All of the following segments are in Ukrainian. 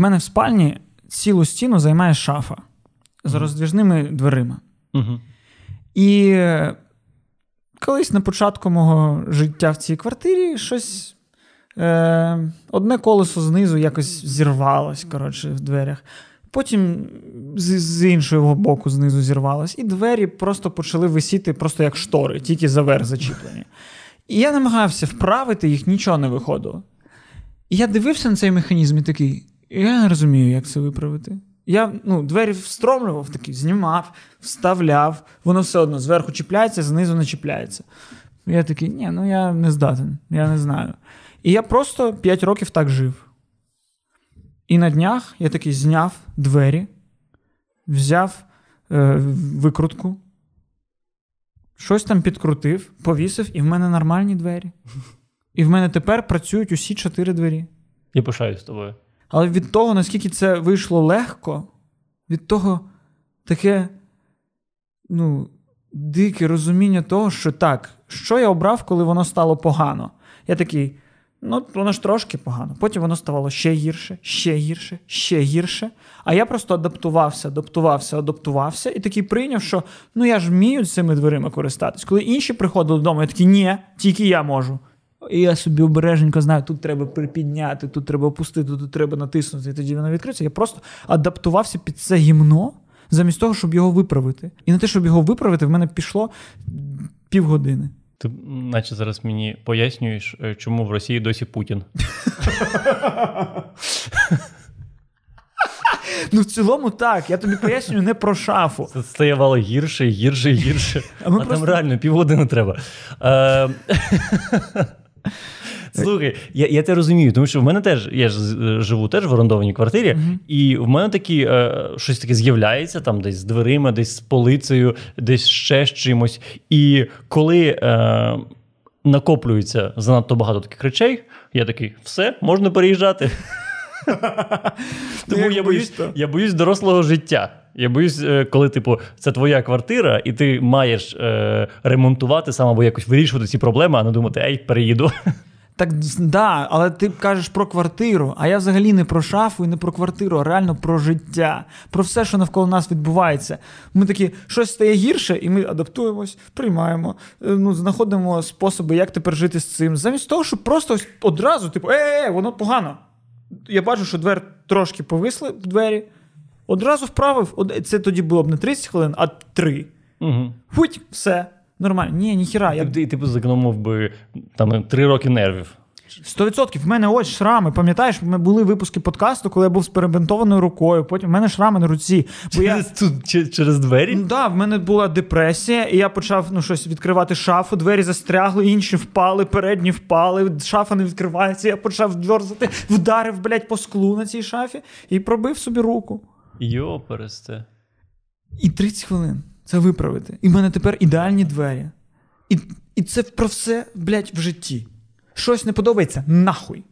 мене в спальні цілу стіну займає шафа з роздвіжними дверима. Угу. І колись на початку мого життя в цій квартирі щось. Е, Одне колесо знизу якось зірвалось, коротше, в дверях. Потім з, з іншого боку знизу зірвалось, і двері просто почали висіти просто як штори, тільки заверх зачіплені. І я намагався вправити їх, нічого не виходило. І я дивився на цей механізм і такий: я не розумію, як це виправити. Я ну, двері встромлював, такий, знімав, вставляв, воно все одно зверху чіпляється, знизу не чіпляється. Я такий, ні, ну я не здатен, я не знаю. І я просто 5 років так жив. І на днях я такий зняв двері, взяв е, викрутку, щось там підкрутив, повісив, і в мене нормальні двері. І в мене тепер працюють усі чотири двері. Я пишаюсь з тобою. Але від того, наскільки це вийшло легко, від того таке ну, дике розуміння того, що так, що я обрав, коли воно стало погано. Я такий, ну, воно ж трошки погано. Потім воно ставало ще гірше, ще гірше, ще гірше. А я просто адаптувався, адаптувався, адаптувався і такий прийняв, що ну я ж вмію цими дверима користатись. Коли інші приходили додому, я такий, ні, тільки я можу. І я собі обережненько знаю, тут треба припідняти, тут треба опустити, тут треба натиснути, і тоді воно відкриється. Я просто адаптувався під це гімно, замість того, щоб його виправити. І на те, щоб його виправити, в мене пішло півгодини. Ти, наче зараз мені пояснюєш, е, чому в Росії досі Путін. Ну, в цілому, так. Я тобі пояснюю не про шафу. Це ставало гірше, гірше, гірше. А ми А просто- там реально півгодини треба. Слухай, я, я це розумію, тому що в мене теж я ж е, живу теж в орендованій квартирі, і в мене такі е, щось таке з'являється там десь з дверима, десь з полицею, десь ще з чимось. І коли е, накоплюється занадто багато таких речей, я такий, все, можна переїжджати. Тому я боюсь, я боюсь дорослого життя. Я боюсь, е, коли, типу, це твоя квартира, і ти маєш е, ремонтувати сам або якось вирішувати ці проблеми, а не думати, ей, переїду. Так, да, але ти кажеш про квартиру, а я взагалі не про шафу і не про квартиру, а реально про життя, про все, що навколо нас відбувається. Ми такі, щось стає гірше, і ми адаптуємось, приймаємо, е, ну, знаходимо способи, як тепер жити з цим. Замість того, щоб просто ось одразу, типу, е, е, воно погано. Я бачу, що двері трошки повисли в двері. Одразу вправив, це тоді було б не 30 хвилин, а 3. Угу. Футь, все. Нормально. Ні, ніхіра. Я Ти, типу, зекономив би там три роки нервів. 100%. В мене ось шрами. Пам'ятаєш, ми були випуски подкасту, коли я був з перебинтованою рукою. Потім в мене шрами на руці. Бо я... Тут, через двері? Ну, да, в мене була депресія, і я почав ну, щось відкривати шафу, двері застрягли, інші впали, передні впали, шафа не відкривається. Я почав дьорзати, вдарив, блядь, по склу на цій шафі і пробив собі руку. Йопересте. І 30 хвилин це виправити. І в мене тепер ідеальні двері. І, і це про все, блядь, в житті. Щось не подобається нахуй.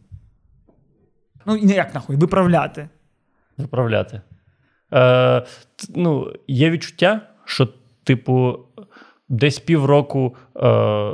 Ну, і не як нахуй, виправляти. Виправляти. Е, ну, є відчуття, що, типу, десь півроку е,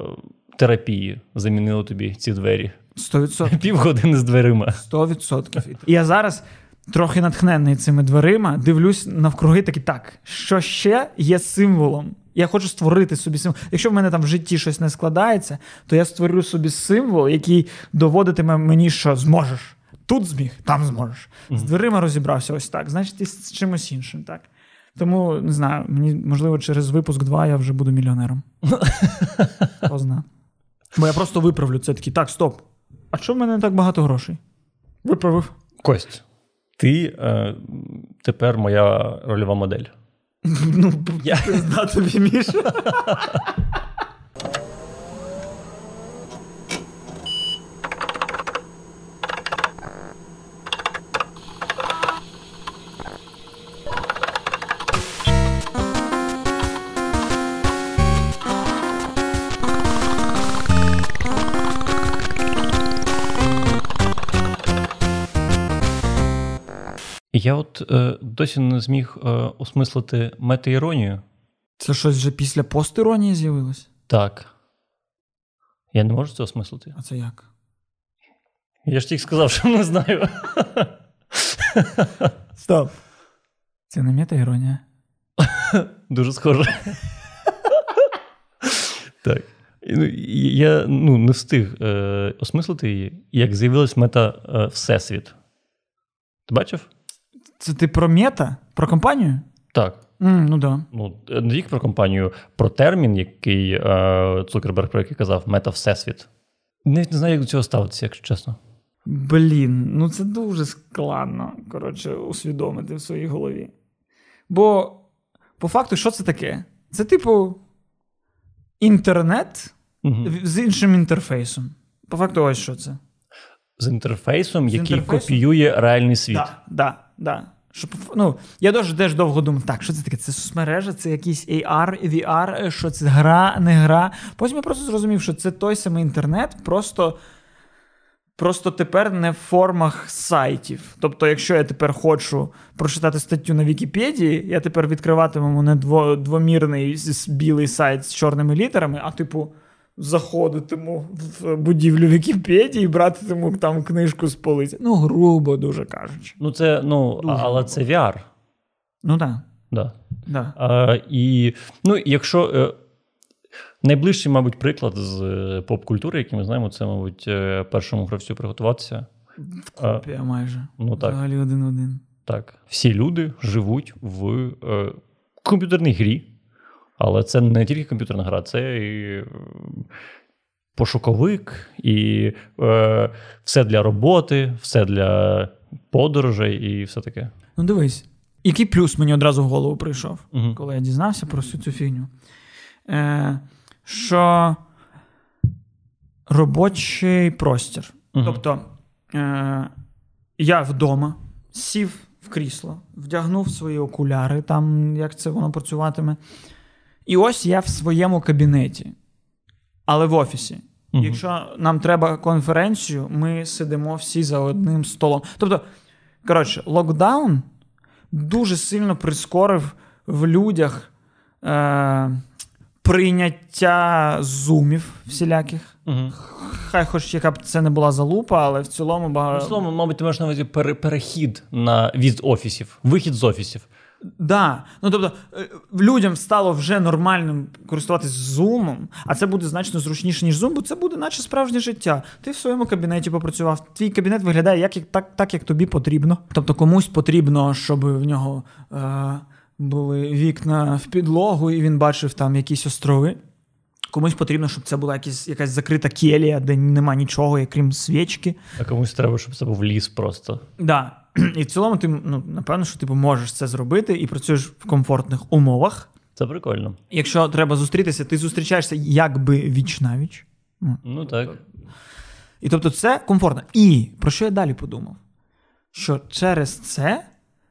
терапії замінило тобі ці двері. 100%. Півгодини з дверима. 100%. І я зараз трохи натхнений цими дверима, дивлюсь навкруги такі, так, що ще є символом? Я хочу створити собі символ. Якщо в мене там в житті щось не складається, то я створю собі символ, який доводитиме мені, що зможеш. Тут зміг, там зможеш. З дверима розібрався ось так. Значить, і з чимось іншим, так. Тому не знаю, мені можливо через випуск 2 я вже буду мільйонером. Хто зна. Бо я просто виправлю це такий, так, стоп. А чому в мене так багато грошей? Виправив. Кость, ти е, тепер моя рольова модель. Ну, я пизда тобі, Міша. Я от е, досі не зміг е, осмислити метаіронію. Це щось вже після постіронії з'явилось? Так. Я не можу це осмислити. А це як? Я ж тільки сказав, що не знаю. Стоп. Це не мета-іронія? Дуже схоже. Так. Ну, Я ну, не встиг е, осмислити її, як з'явилась мета е, Всесвіт. Ти бачив? Це ти про мета? Про компанію? Так. Mm, ну да. Ну, не тільки про компанію, про термін, який е, Цукерберг про який казав, мета Всесвіт. Навіть не знаю, як до цього ставитися, якщо чесно. Блін, ну це дуже складно, коротше, усвідомити в своїй голові. Бо, по факту, що це таке? Це, типу, інтернет Угу. з іншим інтерфейсом. По факту, ось що це. З інтерфейсом, З який інтерфейсом? копіює реальний світ. Так, да, да. Щоб, ну, я дуже теж довго думав, так, що це таке? Це соцмережа, це якийсь AR, VR, що це гра, не гра. Потім я просто зрозумів, що це той самий інтернет, просто. Просто тепер не в формах сайтів. Тобто, якщо я тепер хочу прочитати статтю на Вікіпедії, я тепер відкриватиму не дво, двомірний білий сайт з чорними літерами, а типу заходитиму в будівлю Вікіпедії і братиму там книжку з полиці. Ну, грубо дуже кажучи. Ну, це, ну, Дуже але грубо. це VR. Ну так. Да. Да. А, і, ну, якщо е, найближчий, мабуть, приклад з е, поп-культури, який ми знаємо, це, мабуть, е, першому гравцю приготуватися. А, Копія майже. ну так, Взагалі один-один. так. Всі люди живуть в е, комп'ютерній грі, але це не тільки комп'ютерна гра, це і е, пошуковик, і е, все для роботи, все для подорожей і все таке. Ну дивись, який плюс мені одразу в голову прийшов, Угу. коли я дізнався про всю цю фігню. Е, що робочий простір. Мгм. Тобто е, я вдома сів в крісло, вдягнув свої окуляри, там як це воно працюватиме. І ось я в своєму кабінеті, але в офісі. Мгм. Якщо нам треба конференцію, ми сидимо всі за одним столом. Тобто, коротше, локдаун дуже сильно прискорив в людях е, прийняття зумів всіляких. Угу. Хай хоч яка б це не була залупа, але в цілому багато. словом, мабуть, ти маєш на увазі перехід на від офісів, вихід з офісів. Да. Ну тобто е, людям стало вже нормальним користуватись зумом, а це буде значно зручніше, ніж зум, бо це буде наче справжнє життя. Ти в своєму кабінеті попрацював. Твій кабінет виглядає як, як так, так, як тобі потрібно. Тобто комусь потрібно, щоб в нього е, були вікна в підлогу, і він бачив там якісь острови. Комусь потрібно, щоб це була якась, якась закрита келія, де нема нічого, крім свічки. А комусь треба, щоб це був ліс просто. Да. І в цілому ти ну, напевно, що ти можеш це зробити і працюєш в комфортних умовах. Це прикольно. Якщо треба зустрітися, ти зустрічаєшся якби віч навіч. Ну, Ну так. І тобто це комфортно. І про що я далі подумав? Що через це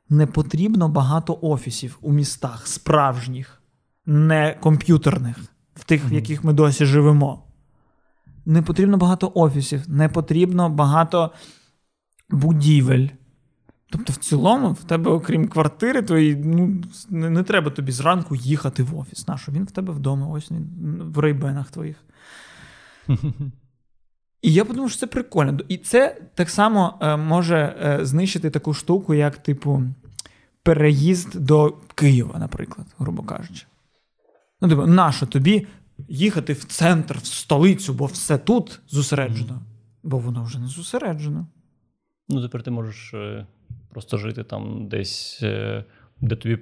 не потрібно багато офісів у містах справжніх, не комп'ютерних, в тих, в яких ми досі живемо. Не потрібно багато офісів, не потрібно багато будівель. Тобто, в цілому, в тебе, окрім квартири, твої, ну, не, не треба тобі зранку їхати в офіс. Нащо? Він в тебе вдома, ось він в рейбенах твоїх. І я подумав, що це прикольно. І це так само е, може е, знищити таку штуку, як, типу, переїзд до Києва, наприклад, грубо кажучи. Ну, типу, нащо тобі їхати в центр, в столицю, бо все тут зосереджено, бо воно вже не зосереджено. Ну, тепер ти можеш е, просто жити там десь, е, де тобі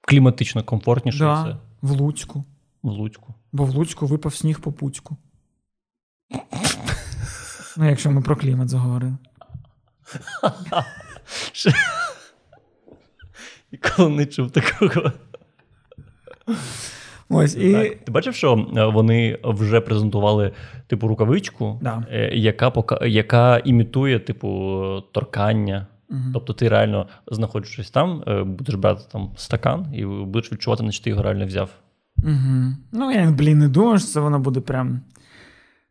кліматично комфортніше. Да, Це в Луцьку. в Луцьку. Бо в Луцьку випав сніг по Пуцьку. Ну, якщо ми про клімат заговорили. Ніколи не чув такого. Ось, і... Так. Ти бачив, що е, вони вже презентували типу рукавичку, Да. е, яка пока, яка імітує типу торкання. Мгм. Тобто ти реально знаходячись там, е, будеш брати там стакан і будеш відчувати, наче ти його реально взяв. Угу. Ну, я, блін, не думаю, що це воно буде прям,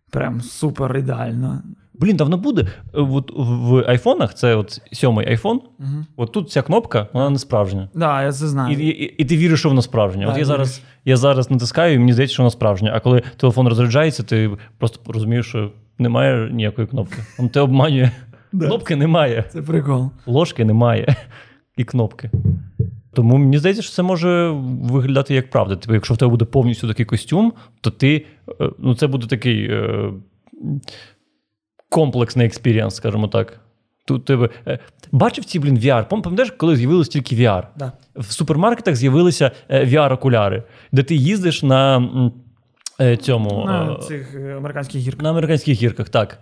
прям супер ідеально. Блін, давно буде. Е, От в айфонах це от сьомий айфон. Угу. От тут ця кнопка, вона не справжня. Да, я це знаю. і, і ти віриш, що вона справжня. Так, От я зараз, я зараз натискаю, і мені здається, що вона справжня. А коли телефон розряджається, ти просто розумієш, що немає ніякої кнопки. Він те обманює. Да. Кнопки немає. Це прикол. Ложки немає і кнопки. Тому мені здається, що це може виглядати як правда. Типу, якщо в тебе буде повністю такий костюм, то ти е, ну, це буде такий е, комплексний experience, скажімо так. Тут тебе е, бачив ці, блін, VR? Пам'ятаєш, коли з'явилось тільки VR? Да. В супермаркетах з'явилися е, VR-окуляри, де ти їздиш на е, цьому На е, цих американських гірках. на американських гірках, так.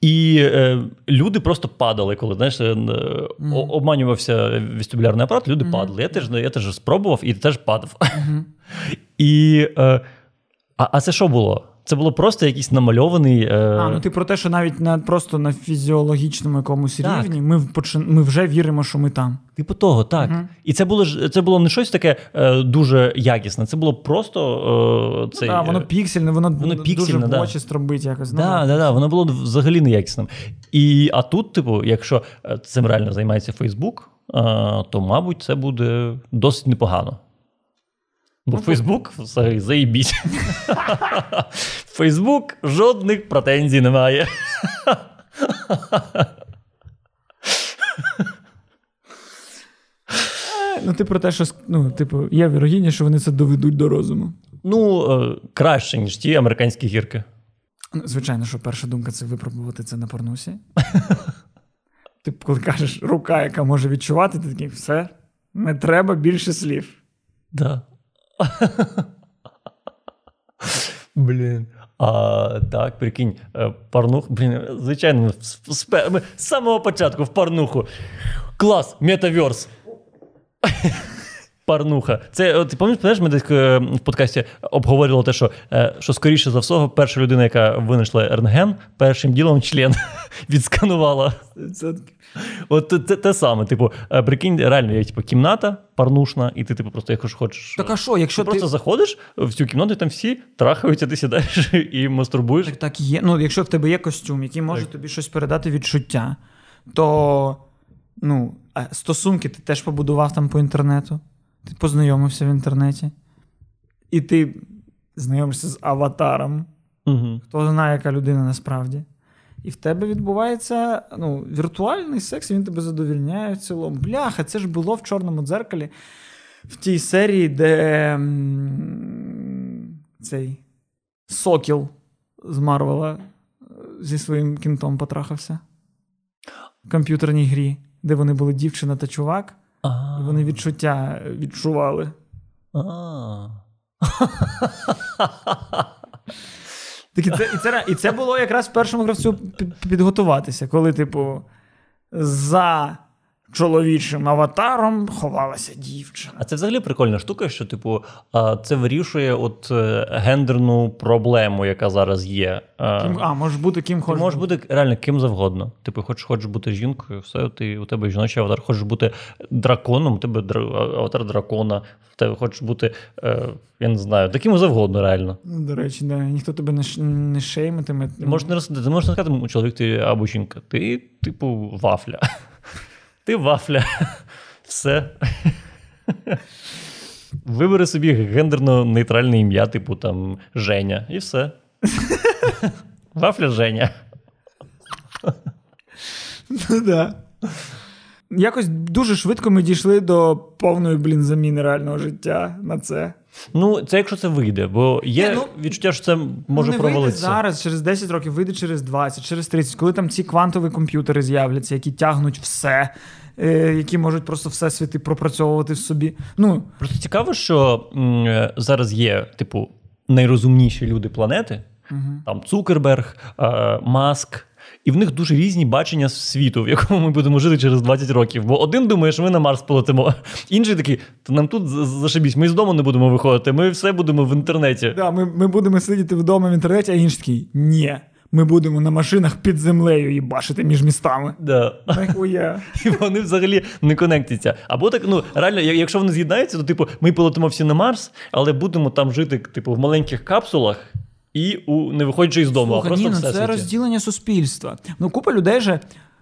І е, люди просто падали, коли знаєш, о- обманювався вестибулярний апарат, люди падали. Я теж, я теж спробував і теж падав. І, е, а, а це що було? Це було просто якийсь намальований. Е, А, ну ти про те, що навіть на просто на фізіологічному якомусь Так. рівні ми, почин- ми вже віримо, що ми там. Типу того, так. І це було ж це було не щось таке е, дуже якісне. Це було просто е, цей. да, воно е, піксельне, воно, воно дуже піксельне, в да. очі стробить якось. ну, Да, да, да, воно було взагалі неякісним. І, а тут, типу, якщо е, цим реально займається Фейсбук, е, то, мабуть, це буде досить непогано. Бо Фейсбук взагалі заїбіть. Фейсбук жодних претензій немає. Ну, ти про те, що ну, типу, є вірогідність, що вони це доведуть до розуму. Ну, е, краще, ніж ті американські гірки. Ну, Звичайно, що перша думка це випробувати це на порнусі. Ти коли кажеш рука, яка може відчувати, ти такий, все, не треба більше слів. Да. Блін. А так, прикинь, порнух, парнух, блін, звичайно, з- самого початку в парнуху. Клас, метаверс. Парнуха. Це от, ти пам'ятаєш, ми десь е, в подкасті обговорювали те, що, е, що скоріше за всього, перша людина, яка винайшла рентген, першим ділом член відсканувала. Це От це, це те саме. Типу, е, прикинь, реально є типу, кімната парнушна, і ти, типу, просто якщо хочеш. Так а що, якщо ти ти. просто заходиш в цю кімнату, і там всі трахаються, ти сідаєш і мастурбуєш. Так, так є. Ну, якщо в тебе є костюм, який може Так. тобі щось передати відчуття, то ну, стосунки ти теж побудував там по інтернету. Ти познайомився в інтернеті. І ти знайомишся з аватаром. Угу. Хто знає, яка людина насправді. І в тебе відбувається ну, віртуальний секс, і він тебе задовільняє в цілому. Бляха, це ж було в чорному дзеркалі в тій серії, де цей Сокіл з Марвела е, зі своїм кінтом потрахався. В комп'ютерній грі, де вони були дівчина та чувак, і вони відчуття відчували. Так і це, і, це, і це було якраз першому гравцю підготуватися, коли, типу, за чоловічим аватаром ховалася дівчина. А це взагалі прикольна штука, що, типу, це вирішує от е, гендерну проблему, яка зараз є. Ким, а, може бути ким Ти хочеш. можеш бути реально ким завгодно. Типу, хочеш, хочеш бути жінкою, все, ти, у тебе жіночий аватар, хочеш бути драконом, у тебе аватар дракона, в тебе хочеш бути, е, я не знаю, таким завгодно, реально. Ну, До речі, да, ніхто тебе не, ш- не шеймитиме. Ти можеш не роз- ти можеш не сказати, чоловік ти або жінка. Ти, типу, вафля. Ти вафля. Все. Вибери собі гендерно нейтральне ім'я, типу там Женя, і все. Вафля Женя. Ну, да. Якось дуже швидко ми дійшли до повної, блін, заміни реального життя на це. Ну, це якщо це вийде, бо є Ні, ну, відчуття, що це може не провалитися. вийде зараз, через 10 років, вийде через 20, через 30, коли там ці квантові комп'ютери з'являться, які тягнуть все, е, які можуть просто всесвіти пропрацьовувати в собі. Ну, Просто цікаво, що м, е, зараз є, типу, найрозумніші люди планети, там Цукерберг, е, Маск. І в них дуже різні бачення світу, в якому ми будемо жити через 20 років. Бо один думає, що ми на Марс полетимо, інший такий, то нам тут за- зашибісь, ми з дому не будемо виходити, ми все будемо в інтернеті. да, ми, ми будемо сидіти вдома в інтернеті, а інший такий, ні, ми будемо на машинах під землею їбашити між містами. Да. Нахуя. І вони взагалі не конектяться. Або так, ну реально, якщо вони з'єднаються, то типу ми полетимо всі на Марс, але будемо там жити, типу, в маленьких капсулах і у не виходячи із дому, Слухай, а просто ні, ну це розділення суспільства. Ну, купа людей же,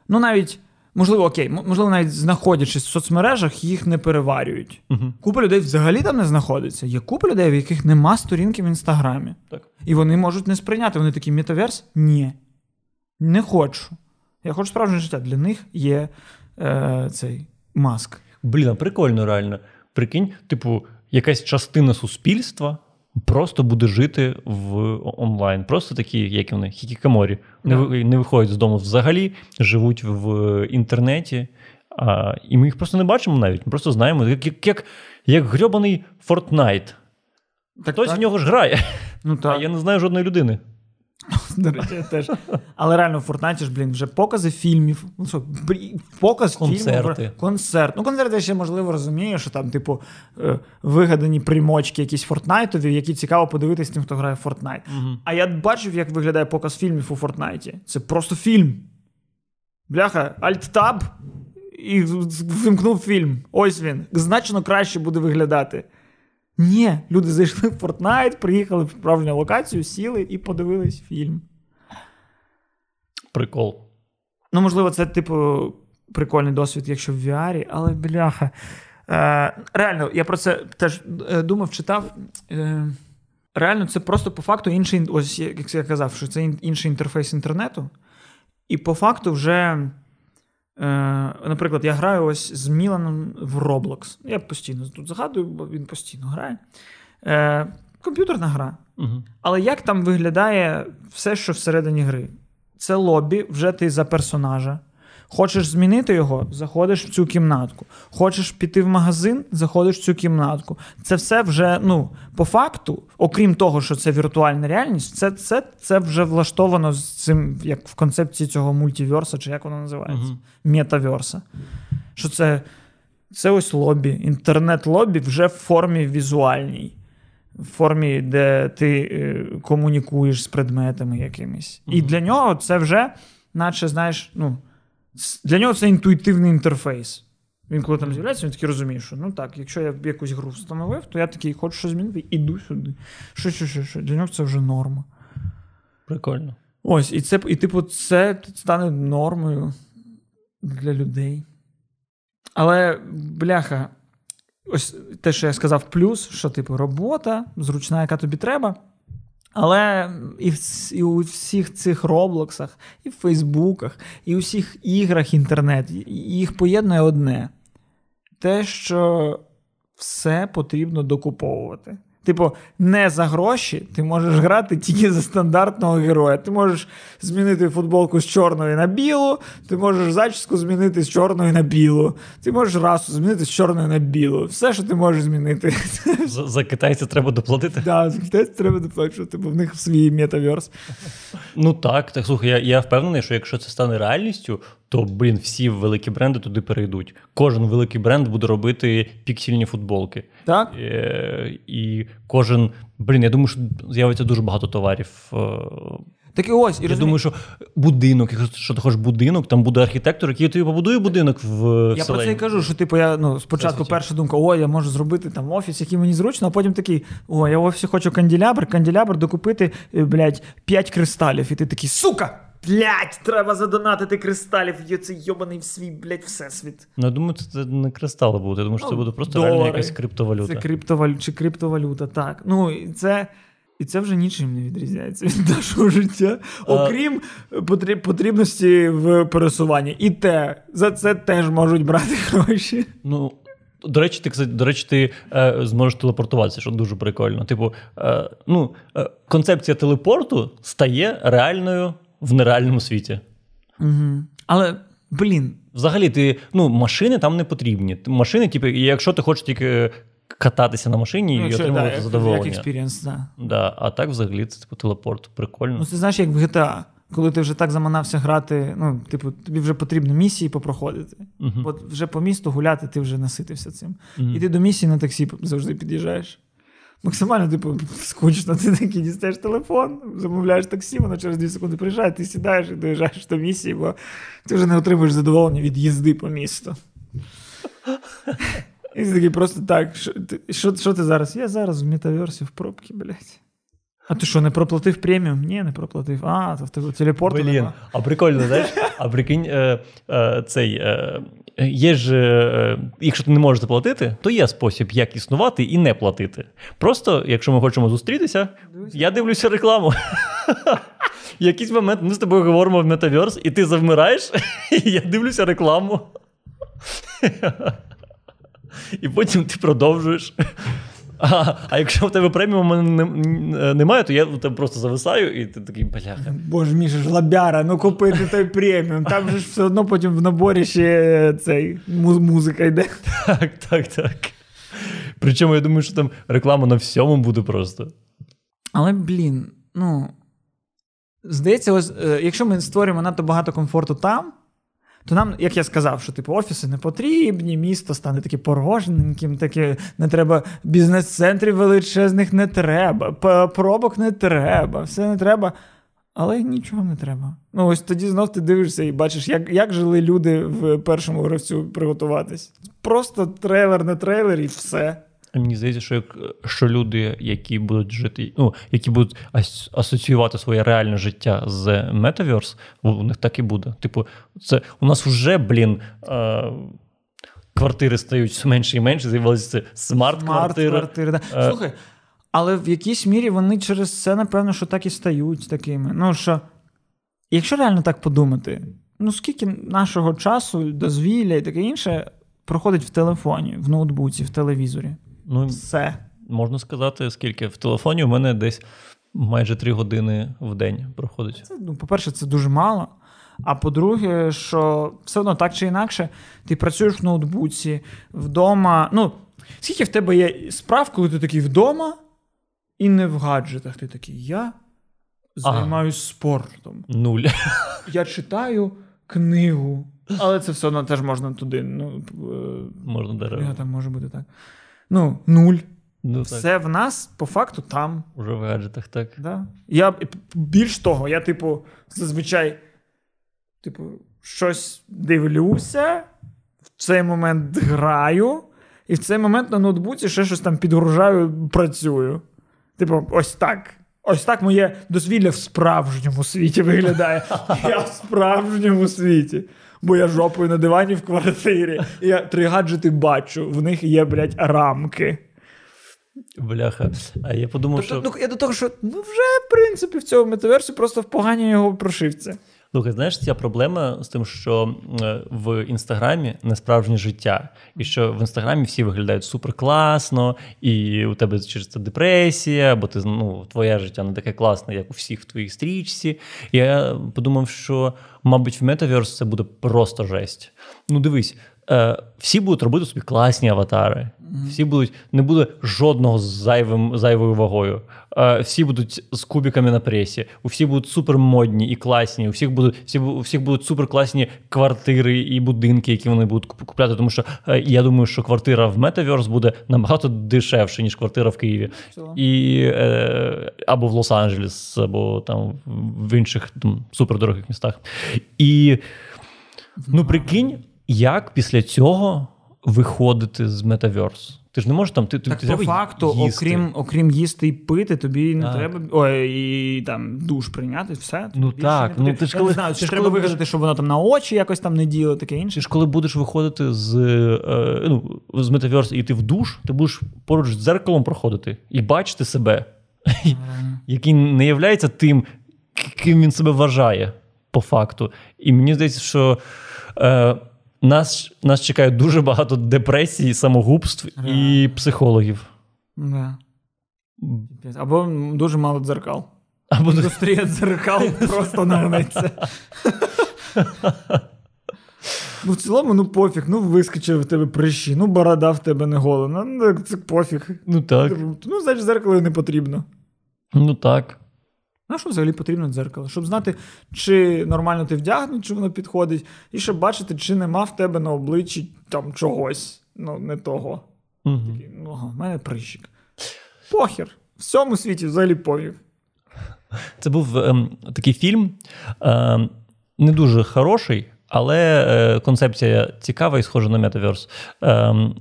ну навіть, можливо, окей, можливо, навіть знаходячись в соцмережах, їх не переварюють. Угу. Купа людей взагалі там не знаходиться. Є купа людей, в яких нема сторінки в інстаграмі. Так. І вони можуть не сприйняти. Вони такі метаверс? Ні. Не хочу. Я хочу справжнє життя. Для них є е, цей маск. Блін, а прикольно, реально. Прикинь, типу, якась частина суспільства просто буде жити в онлайн. Просто такі, як вони, хікікоморі. Не, yeah. не виходять з дому взагалі, живуть в інтернеті. А, і ми їх просто не бачимо навіть. Ми просто знаємо, як, як, як, як грьобаний Fortnite. Так, Хтось так. в нього ж грає, Ну, а я не знаю жодної людини. До речі, я теж. Але реально в Фортнайті ж, блін, вже покази фільмів. Ну що, показ Концерти. фільмів. Концерт. Ну, концерти я ще можливо розумію, що там, типу, е, вигадані примочки якісь Фортнайтові, які цікаво подивитись тим, хто грає в Фортнайт. А я бачив, як виглядає показ фільмів у Фортнайті. Це просто фільм. Бляха, Alt-Tab і вимкнув фільм. Ось він. Значно краще буде виглядати. Ні, люди зайшли в Fortnite, приїхали в справжню локацію, сіли і подивились фільм. Прикол. Ну, можливо, це, типу, прикольний досвід, якщо в VR, але бляха. Е, реально, я про це теж е, думав, читав. Е, реально, це просто по факту інший, ось як я казав, що це інший інтерфейс інтернету. І по факту вже, наприклад, я граю ось з Міланом в Roblox. Я постійно тут згадую, бо він постійно грає. Е, комп'ютерна гра. Угу. Але як там виглядає все, що всередині гри? Це лобі, вже ти за персонажа. Хочеш змінити його, заходиш в цю кімнатку. Хочеш піти в магазин, заходиш в цю кімнатку. Це все вже, ну, по факту, окрім того, що це віртуальна реальність, це, це, це вже влаштовано з цим, як в концепції цього мультиверса, чи як воно називається, Мгм. метаверса. Що це, це ось лобі, інтернет-лобі вже в формі візуальній в формі, де ти е, комунікуєш з предметами якимись. І для нього це вже, наче, знаєш, ну, для нього це інтуїтивний інтерфейс. Він коли там з'являється, він такий розуміє, що ну так, якщо я якусь гру встановив, то я такий хочу щось змінити, іду сюди. Що, що, що, що. Для нього це вже норма. Прикольно. Ось, і це, і типу, це стане нормою для людей. Але, бляха, ось те, що я сказав, плюс, що, типу, робота зручна, яка тобі треба. Але і, в, і у всіх цих Роблоксах, і в Фейсбуках, і у всіх іграх інтернет, їх поєднує одне: те, що все потрібно докуповувати. Типу, не за гроші ти можеш грати тільки за стандартного героя. Ти можеш змінити футболку з чорної на білу, ти можеш зачіску змінити з чорної на білу, ти можеш расу змінити з чорної на білу. Все, що ти можеш змінити. За, за китайця треба доплатити. Да, десь треба доплачувати, бо в них свій метаверс. Ну так, так слухай, я, я впевнений, що якщо це стане реальністю, то блін, всі великі бренди туди перейдуть. Кожен великий бренд буде робити піксельні футболки. Так? Е, і кожен, блін, я думаю, що з'явиться дуже багато товарів. Е, Так і ось, і я розумі- думаю, що будинок, якщо що ти хочеш будинок, там буде архітектор, який тобі побудує будинок в Я про це і кажу, що типу я ну спочатку перша думка: о, я можу зробити там офіс, який мені зручно, а потім такий: о, я в офісі хочу канделябр, канделябр докупити, е, блядь, 5 кристалів. І ти такий, сука! Блядь, треба задонатити кристалів. Є цей йобаний в свій, блядь, всесвіт. Ну, я думаю, це не кристали будуть. Я думаю, що це Ну, буде просто долари. реально якась криптовалюта. Це криптовалюта чи криптовалюта, так. Ну, і це. І це вже нічим не відрізняється від нашого життя, окрім потріб- потрібності в пересуванні. І те, за це теж можуть брати гроші. Ну, до речі, ти кстати, до речі, ти е, зможеш телепортуватися, що дуже прикольно. Типу, е, ну, е, концепція телепорту стає реальною в нереальному світі. Угу. Але, блін, Взагалі, ти ну, машини там не потрібні. Машини, типу, якщо ти хочеш тільки кататися на машині ну, і отримувати да, задоволення. як experience, да. Да, а так, взагалі, це типу телепорт. Прикольно. Ну, ти знаєш, як в GTA, коли ти вже так заманався грати, ну, типу, тобі вже потрібно місії попроходити. Мгм. От вже по місту гуляти, ти вже наситився цим. Мгм. І ти до місії на таксі завжди під'їжджаєш. Максимально, типу, скучно, ти такий дістаєш телефон, замовляєш таксі, воно через 2 секунди приїжджає, ти сідаєш і доїжджаєш до місії, бо ти вже не отримуєш задоволення від їзди по місту. І ти такий просто так. Що ти, що, що ти зараз? Я зараз в метаверсі в пробці, блядь. А ти що, не проплатив преміум? Ні, не проплатив. А, то в тебе телепорту Блін, нема. а прикольно, знаєш? А прикинь, е, е, цей, е, є ж, е, якщо ти не можеш заплатити, то є спосіб, як існувати і не платити. Просто, якщо ми хочемо зустрітися, я дивлюся рекламу. В якийсь момент ми з тобою говоримо в метаверс, і ти завмираєш, і я дивлюся рекламу. І потім ти продовжуєш. А а якщо в тебе преміум немає, то я тебе просто зависаю, і ти такий бляха. Боже мій ж лабяра, ну купити той преміум. Там же ж все одно потім в наборі ще цей музика йде. Так, так, так. Причому я думаю, що там реклама на всьому буде просто. Але, блін, ну. Здається, ось, е, якщо ми створюємо надто багато комфорту там, то нам, як я сказав, що типу офіси не потрібні, місто стане таке порожненьким, таке не треба бізнес-центрів величезних не треба, пробок не треба, все не треба. Але нічого не треба. Ну, ось тоді знов ти дивишся і бачиш, як як жили люди в першому гравцю приготуватись. Просто трейлер на трейлер і все. Мені здається, що як що люди, які будуть жити, ну які будуть асоціювати своє реальне життя з Metaverse, у них так і буде. Типу, це у нас вже, блін. Е- Квартири стають все менше і менше, з'явилися смарт-квартири. Смарт-квартири, да. Е- Слухай, але в якійсь мірі вони через це, напевно, що так і стають такими. Ну що, якщо реально так подумати, ну скільки нашого часу, дозвілля і таке інше проходить в телефоні, в ноутбуці, в телевізорі? Ну, Все. Можна сказати, скільки в телефоні у мене десь майже три години в день проходить. Це, ну, По-перше, це дуже мало. А по-друге, що все одно так чи інакше, ти працюєш в ноутбуці, вдома. Ну, скільки в тебе є справ, коли ти такий вдома і не в гаджетах. Ти такий, я займаюся спортом. Нуль. Я читаю книгу. Але це все одно теж можна туди. ну, е, Можна дерева. Там може бути так. Ну, нуль. Ну, Все так. в нас по факту там. Уже в гаджетах, так. Да. Я Більш того, я, типу, зазвичай, типу, щось дивлюся, в цей момент граю, і в цей момент на ноутбуці ще щось там підгружаю, працюю. Типу, ось так. Ось так моє дозвілля в справжньому світі виглядає. Я в справжньому світі бо я жопою на дивані в квартирі. Я три гаджети бачу, в них є, блядь, рамки. Бляха. А я подумав, тобто, що. Ну, я до того, що ну, вже, в принципі, в цьому метаверсі просто в поганій його прошивці. Слухай, знаєш, ця проблема з тим, що е, в інстаграмі не справжнє життя, і що в інстаграмі всі виглядають супер класно, і у тебе через це депресія, бо ти ну, твоє життя не таке класне, як у всіх в твоїй стрічці. Я подумав, що, мабуть, в метаверс це буде просто жесть. Ну, дивись, Е, всі будуть робити собі класні аватари. Всі будуть, не буде жодного з зайвим, зайвою вагою. Е, всі будуть з кубиками на пресі. У всіх будуть супермодні і класні. У всіх будуть всі, у всіх будуть суперкласні квартири і будинки, які вони будуть купляти. Тому що е, я думаю, що квартира в Metaverse буде набагато дешевше, ніж квартира в Києві. І, Або в Лос-Анджелес, або там в інших там, супердорогих містах. І ну прикинь як після цього виходити з метаверс? Ти ж не можеш там ти, так, ти по факту, їсти. окрім окрім їсти і пити, тобі не так. треба ой, і там душ прийняти, все. Ну так, ну ти ж коли не знаю, ти ж треба вигадати, щоб воно там на очі якось там не діло, таке інше. Ти ж коли будеш виходити з е, ну, з метаверс і йти в душ, ти будеш поруч з дзеркалом проходити і бачити себе, який не являється тим, ким він себе вважає по факту. І мені здається, що. Е, нас нас чекає дуже багато депресій, самогубств yeah. і психологів. Yeah. Або дуже мало дзеркал. Або Індустрія дзеркал просто нагнеться. Ну, в цілому, ну пофіг, ну вискочив в тебе прищі, ну борода в тебе не голена. Ну, це пофіг. Ну так. Ну, значить, зеркало не потрібно. Ну так. На що взагалі потрібно дзеркало? Щоб знати, чи нормально ти вдягнуть, чи воно підходить, і щоб бачити, чи нема в тебе на обличчі там чогось, ну, не того. Угу. Такий, ну, в мене прищик. Похер. В цьому світі взагалі повів. Це був ем, такий фільм, ем, не дуже хороший, але е, концепція цікава і схожа на Метаверс. Ем,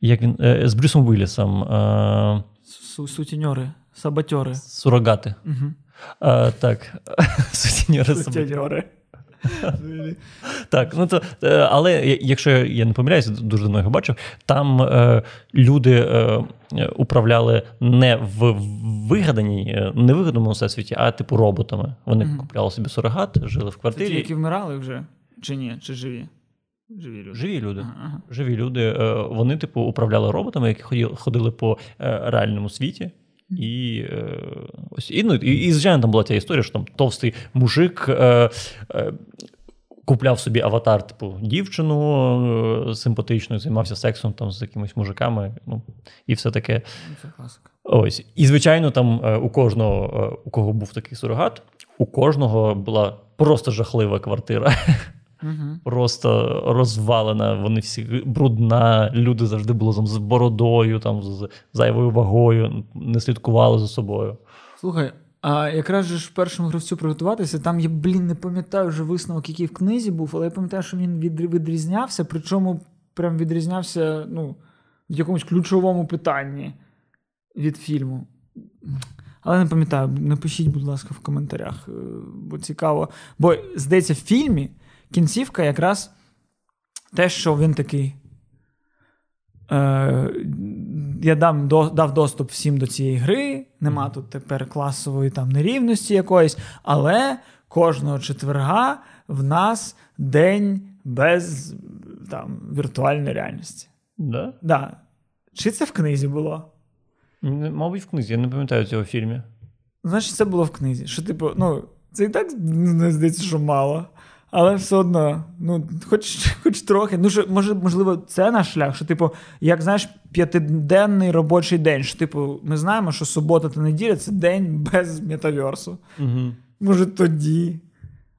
як він, е, З Брюсом Віллісом. Е, Сутіньори. Саботьори. Сурогати. Угу. А, Так. Сутіньори. Так, ну то, е, але якщо я не помиляюся, дуже давно його бачив, там е, люди е, управляли не в вигаданій, е, невигаданому всесвіті, а типу роботами. Вони mm-hmm. купляли собі сурогат, жили в квартирі. Це ті, які вмирали вже? Чи ні? Чи живі? Живі люди. Живі люди. Ага. Живі люди. Е, вони, типу, управляли роботами, які ходили по е, реальному світі. І ось і, ну, і, і звичайно, там була ця історія, що там товстий мужик е, е, купляв собі аватар, типу, дівчину симпатичну, займався сексом там з якимись мужиками. ну, І все таке. Це класика. Ось. І, звичайно, там у кожного, у кого був такий сурогат, у кожного була просто жахлива квартира. Угу. Просто розвалена, вони всі брудна, люди завжди були там з бородою, там з зайвою вагою, не слідкували за собою. Слухай, а якраз же ж першому гравцю приготуватися, там я, блін, не пам'ятаю вже висновок, який в книзі був, але я пам'ятаю, що він відрізнявся, причому прям відрізнявся ну, в якомусь ключовому питанні від фільму. Але не пам'ятаю, напишіть, будь ласка, в коментарях, е, бо цікаво. Бо, здається, в фільмі кінцівка якраз те, що він такий. Е, Я дам, до, дав доступ всім до цієї гри. Нема тут тепер класової там нерівності якоїсь, але кожного четверга в нас день без там, віртуальної реальності. Да? Да. Чи це в книзі було? Мабуть, в книзі, я не пам'ятаю цього в фільмі. Значить, це було в книзі. Що, типу, ну, це і так не здається, що мало. Але все одно, ну, хоч хоч трохи. Ну, що, може, можливо, це наш шлях. Що, типу, як знаєш, п'ятиденний робочий день. Що, типу, ми знаємо, що субота та неділя це день без метаверсу. Угу. Може, тоді.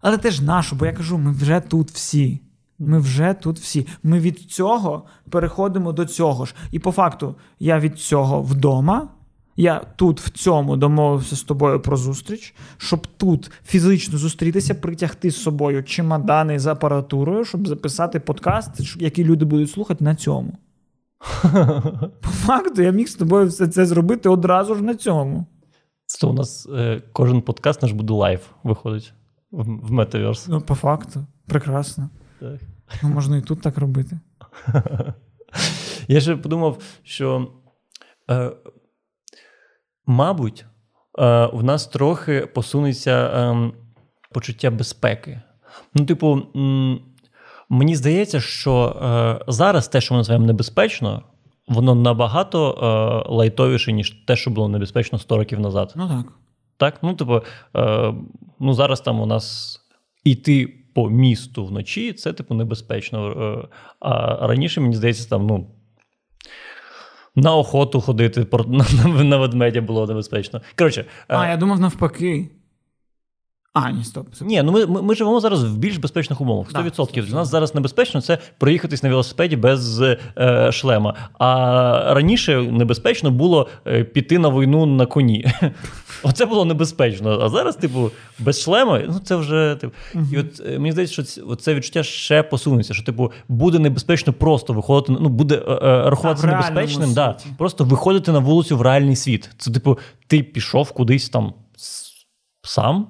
Але теж нашу, бо я кажу, ми вже тут всі. Ми вже тут всі. Ми від цього переходимо до цього ж. І по факту, я від цього вдома. Я тут в цьому домовився з тобою про зустріч, щоб тут фізично зустрітися, притягти з собою чемодани з апаратурою, щоб записати подкаст, який люди будуть слухати на цьому. По факту, я міг з тобою все це зробити одразу ж на цьому. Це у нас е, кожен подкаст наш буде live виходить в, в Metaverse. Ну, по факту, прекрасно. Так. Ну, Можна і тут так робити. Я ще подумав, що. Е, мабуть, е, в нас трохи посунеться ем, почуття безпеки. Ну, типу, мені здається, що е, зараз те, що ми називаємо небезпечно, воно набагато е, лайтовіше, ніж те, що було небезпечно 100 років назад. Ну так. Так, ну, типу, ну зараз там у нас іти по місту вночі, це, типу, небезпечно. А раніше, мені здається, там, ну, на охоту ходити на, на ведмедя було небезпечно. Коротше, А, е... я думав навпаки. А, ні, стоп. Ні, ну ми ми, ми живемо зараз в більш безпечних умовах. 100%. Да, Для нас зараз небезпечно це проїхатись на велосипеді без е, шлема. А раніше небезпечно було е, піти на війну на коні. Оце було небезпечно. А зараз, типу, без шлема, ну це вже типу. uh І от е, мені здається, що це відчуття ще посунеться. Що, типу, буде небезпечно просто виходити, ну буде е, е рахуватися небезпечним, да, просто виходити на вулицю в реальний світ. Це, типу, ти пішов кудись там сам.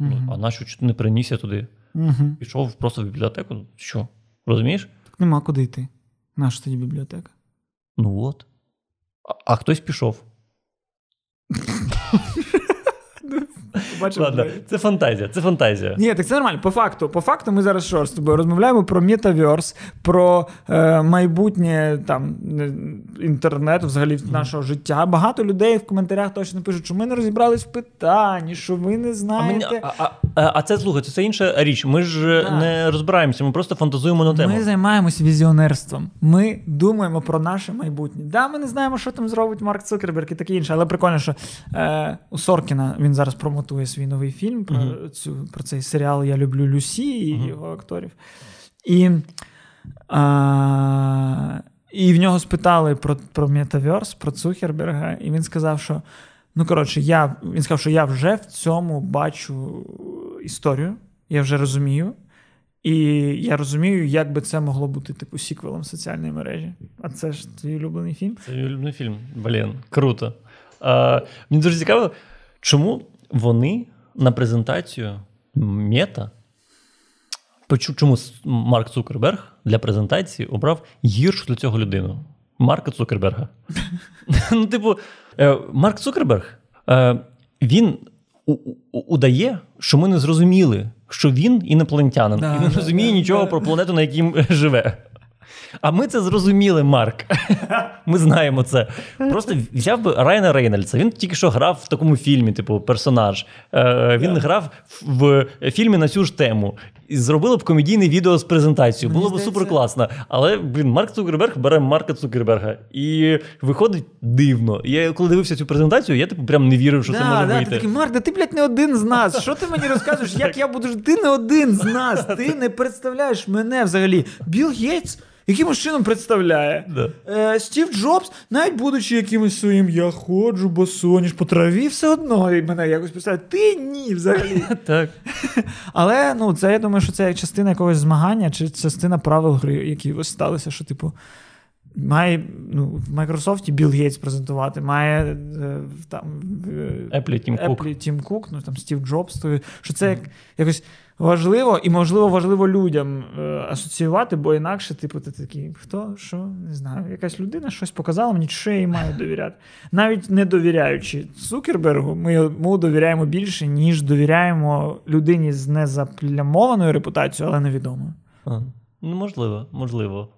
Uh-huh. А нащо ти не принісся туди? Uh-huh. Пішов просто в бібліотеку. Що? Розумієш? Так нема куди йти. Наша тоді бібліотека? Ну от. А, а хтось пішов. Бачив, Ладно, Це фантазія, це фантазія. Ні, так це нормально. По факту, по факту, ми зараз що з тобою розмовляємо про метаверс, про е, майбутнє там інтернету, взагалі нашого життя. Багато людей в коментарях точно пишуть, що ми не розібрались в питанні, що ви не знаєте. А а, а, а це слухайте, це інша річ. Ми ж так. не розбираємося, ми просто фантазуємо на тему. Ми займаємося візіонерством. Ми думаємо про наше майбутнє. Да, ми не знаємо, що там зробить Марк Цукерберг і таке інше, але прикольно, що е, у Соркіна він зараз промотує свій новий фільм про uh-huh. цю, про цей серіал Я люблю Люсі і uh-huh. його акторів. І а, і в нього спитали про про Метаверс, про Цукерберга, і він сказав, що ну, коротше, я, він сказав, що я вже в цьому бачу історію, я вже розумію. І я розумію, як би це могло бути типу сіквелом соціальної мережі. А це ж твій улюблений фільм? Це мій улюблений фільм. Блін, круто. А, Мені дуже цікаво, чому вони на презентацію мета чому Марк Цукерберг для презентації обрав гіршу для цього людину? Марка Цукерберга. Ну, типу, е, Марк Цукерберг е, він удає, що ми не зрозуміли, що він інопланетянин і не розуміє нічого про планету, на якій живе. А ми це зрозуміли, Марк. Ми знаємо це. Просто взяв би Райана Рейнольдса. Він тільки що грав в такому фільмі, типу, персонаж. Е, Він yeah. грав в фільмі на цю ж тему. І зробили б комедійне відео з презентацією. Було б супер класно. Але блін, Марк Цукерберг бере Марка Цукерберга. І виходить дивно. Я коли дивився цю презентацію, я типу прям не вірив, що да, це може да, вийти. Ти такий, Марк, да ти, блядь, не один з нас. Що ти мені розказуєш? Як я буду? Ти не один з нас. Ти не представляєш мене взагалі. Біл Гейтс якимось чином представляє. Да. Е, Стів Джобс, навіть будучи якимось своїм, я ходжу, босоніж по траві, все одно і мене якось представляє. Ти ні, взагалі. Так. Але ну, це я думаю, що це частина якогось змагання чи частина правил гри, які ось сталися, що, типу. Має ну, в Майкрософті Білл Гейтс презентувати, має е, там Apple Тім Кук. Apple Тім Кук, ну там Стів Джобс, що це як, якось важливо і, можливо, важливо людям е, асоціювати, бо інакше, типу, ти такий, хто, що, не знаю, якась людина щось показала, мені що я їй маю довіряти. Навіть не довіряючи Цукербергу, ми йому довіряємо більше, ніж довіряємо людині з незаплямованою репутацією, але невідомою. Ну, можливо, можливо.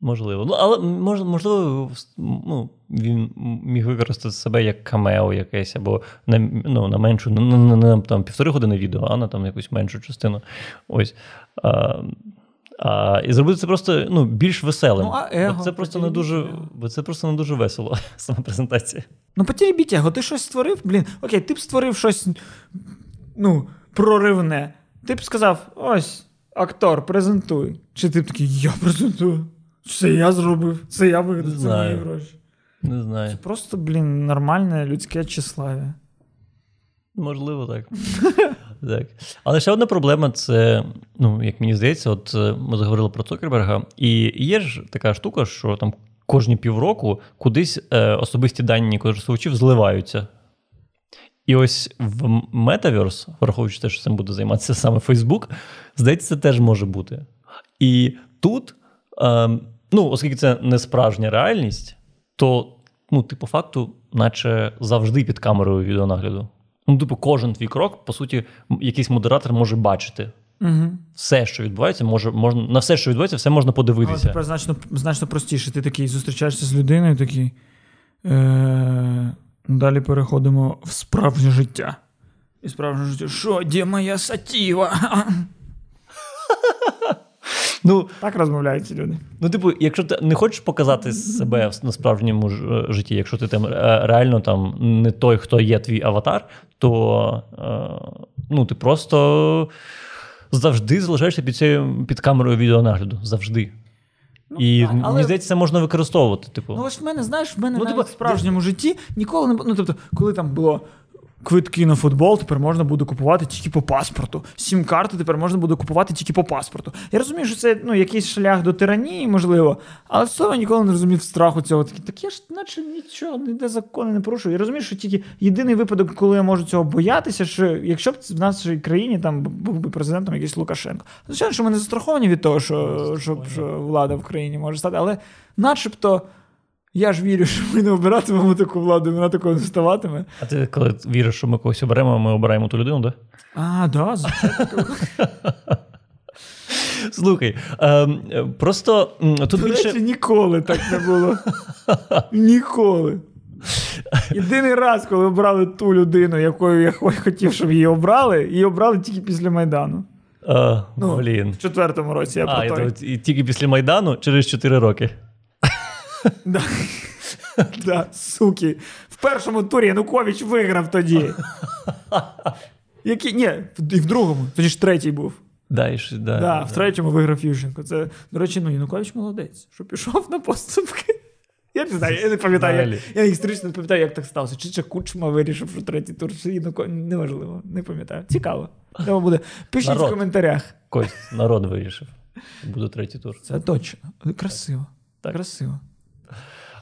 Можливо. Ну, але можливо, ну, він міг використати себе як камео якесь, або на ну, на меншу, на, на, там, півтори години відео, а на там якусь меншу частину. Ось. А, а, І зробити це просто ну, більш веселим. Ну, а его, це просто не дуже бо це просто не дуже весело, сама презентація. Ну, потеребіть його, ти щось створив, блін. Окей, ти б створив щось ну, проривне. Ти б сказав: ось, актор, презентуй. Чи ти б такий, я презентую? Це я зробив, це я вигадав, це мої гроші. Не знаю. Це просто, блін, нормальне людське тщеславие. Можливо, так. так. Але ще одна проблема це, ну, як мені здається, от е, ми заговорили про Цукерберга, і є ж така штука, що там кожні півроку кудись е, особисті дані користувачів зливаються. І ось в Metaverse, враховуючи те, що цим буде займатися саме Facebook, здається, це теж може бути. І тут. Е, Ну, оскільки це не справжня реальність, то ну, ти по факту, наче завжди під камерою відеонагляду. Ну, типу, кожен твій крок, по суті, якийсь модератор може бачити. Угу. Все, що відбувається, може, можна, на все, що відбувається, все можна подивитися. Але тепер значно значно простіше. Ти такий зустрічаєшся з людиною, такий. Е- Далі переходимо в справжнє життя. І справжнє життя. Що, де моя сатіва? Ну, Так розмовляють ці люди. Ну, типу, якщо ти не хочеш показати себе на справжньому е, житті, якщо ти там е, реально там не той, хто є твій аватар, то е, ну, ти просто завжди залишаєшся під цією під камерою відеонагляду. Завжди. Ну, І так, але... мені здається, це можна використовувати. Типу. Ну, ось в мене, знаєш, в мене ну, навіть типу, в справжньому житті ніколи не Ну, тобто, коли там було Квитки на футбол тепер можна буде купувати тільки по паспорту. Сім-карти тепер можна буде купувати тільки по паспорту. Я розумію, що це ну, якийсь шлях до тиранії, можливо, але в цьому ніколи не розумів страху цього. Так я ж наче нічого, ніде закони не порушую. Я розумію, що тільки єдиний випадок, коли я можу цього боятися, що якщо б в нашій країні там був би президентом якийсь Лукашенко. Звичайно, що ми не застраховані від того, що, що, що влада в країні може стати, але начебто. Я ж вірю, що ми не обиратимемо таку владу, вона такого не ставатиме. А ти коли віриш, що ми когось оберемо, ми обираємо ту людину, так? А, да, Слухай, е, просто тут більше... речі, ніколи так не було. Ніколи. Єдиний раз, коли обрали ту людину, якою я хотів, щоб її обрали, її обрали тільки після Майдану. А, ну, блін. В четвертому році я а, про той. І тільки після Майдану через 4 роки. Да. Да, Суки. В першому турі Янукович виграв тоді. Який? Ні, і в другому. Тоді ж третій був. Да, і ж, да, да, В третьому виграв Ющенко. Це, до речі, ну, Янукович молодець, що пішов на поступки. Я не знаю, я не пам'ятаю. Я, я історично не пам'ятаю, як так сталося. Чи це Кучма вирішив, що третій тур чи Янукович. Неважливо, не пам'ятаю. Цікаво. Треба буде. Пишіть народ. в коментарях. Кость, народ вирішив. Буде третій тур. Це точно. Красиво. Так. Красиво.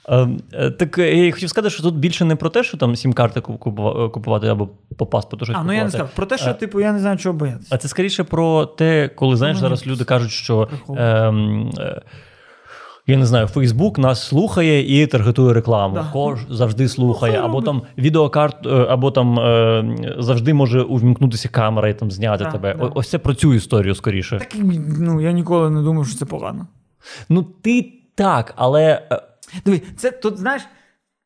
Ем, е, так е, я хотів сказати, що тут більше не про те, що там сім-карти купувати або по паспорту щось А, купувати. ну я не сказав. Про те, що, типу, я не знаю, чого боятися. А це скоріше про те, коли знаєш, зараз люди кажуть, що ем, е, я не знаю, Фейсбук нас слухає і таргетує рекламу. Да. Кож завжди слухає, або там відеокарт, е, або там е, завжди може увімкнутися камера і там зняти Да, тебе. да. Ось це про цю історію скоріше. Так, ну, я ніколи не думав, що це погано. Ну ти так, але. Е, Диви, це тут, знаєш,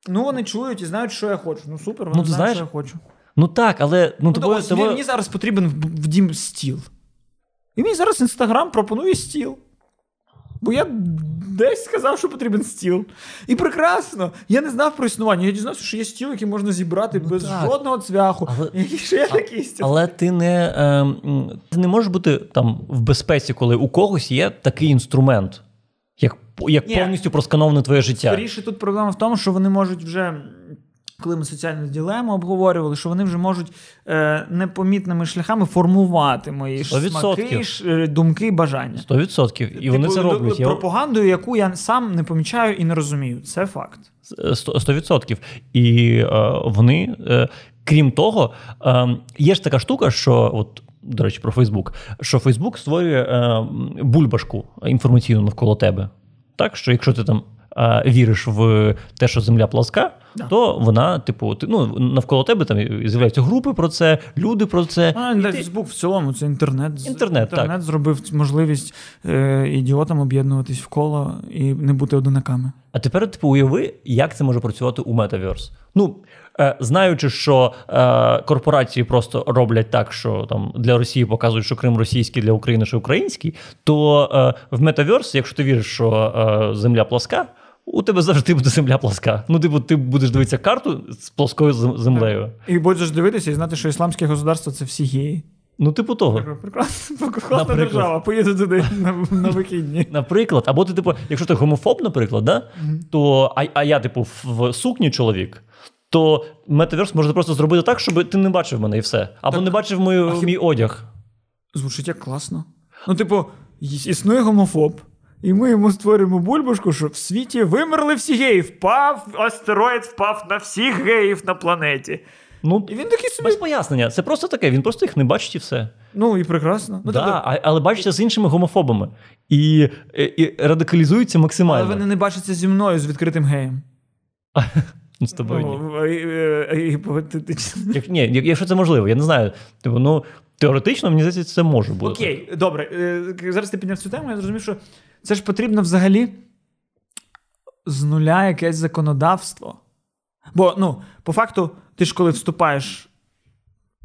ну вони чують і знають, що я хочу. Ну супер, вони Ну, знають, знаєш, що я хочу. Ну так, але ну, Ну, тобою, ось, тобою... Мені зараз потрібен в, в дім стіл. І мені зараз Інстаграм пропонує стіл. Бо я десь сказав, що потрібен стіл. І прекрасно. Я не знав про існування. Я дізнався, що є стіл, який можна зібрати без Ну так. жодного цвяху. Але- Який ще є такий стіл. Але ти не, ем, ти не можеш бути там в безпеці, коли у когось є такий інструмент, як, як Ні. повністю проскановане твоє життя. Скоріше тут проблема в тому, що вони можуть вже. Коли ми соціальну дилему обговорювали, що вони вже можуть е, непомітними шляхами формувати мої Сто відсотків. смаки, ш- е, думки, бажання. 100%. І вони Типу, це роблять. Пропагандою, яку я сам не помічаю і не розумію. Це факт. Сто- 100%. І е, вони, е, крім того, е, є ж така штука, що от. До речі, про Фейсбук, що Фейсбук створює е, бульбашку інформаційну навколо тебе. Так, що якщо ти там е, віриш в те, що земля пласка, Да. то вона, типу, ти, ну, навколо тебе там з'являються групи про це, люди про це. А, ти- Фейсбук в цілому це інтернет. Інтернет, так. зробив можливість е, ідіотам об'єднуватись в коло і не бути одинаками. А тепер типу, уяви, як це може працювати у Metaverse. Ну, знаючи, що е, корпорації просто роблять так, що там для Росії показують, що Крим російський, для України, що український, то е, в Metaverse, якщо ти віриш, що е, земля пласка, у тебе завжди буде земля пласка. Ну, типу, ти будеш дивитися карту з плоскою землею. І будеш дивитися і знати, що ісламське государство це всі геї. Ну, типу того. Прекрасна, Наприклад. держава. Поїду туди на, на вихідні. Наприклад, або ти, типу, якщо ти гомофоб, наприклад, да? то, а, а я, типу, в сукні чоловік, то метаверс може просто зробити так, щоб ти не бачив мене і все. Або Так, не бачив мою, а хіб- мій одяг. Звучить як класно. Ну, типу, існує гомофоб. І ми йому створюємо бульбашку, що в світі вимерли всі геї. Впав астероїд, впав на всіх геїв на планеті. Ну, І він такий собі. без пояснення. Це просто таке, він просто їх не бачить і все. Ну і прекрасно. Ну, да, тобто, але бачиться з іншими гомофобами. І, і, і радикалізується але вони не бачаться зі мною з відкритим геєм. З тобою. Ну, і- гіпотетично. Як, ні, якщо це можливо, я не знаю. Типу, ну, теоретично, мені здається, це може бути. Окей, добре. Е, Зараз ти підняв цю тему, я зрозумів, що це ж потрібно взагалі з нуля якесь законодавство. Бо, ну, по факту, ти ж коли вступаєш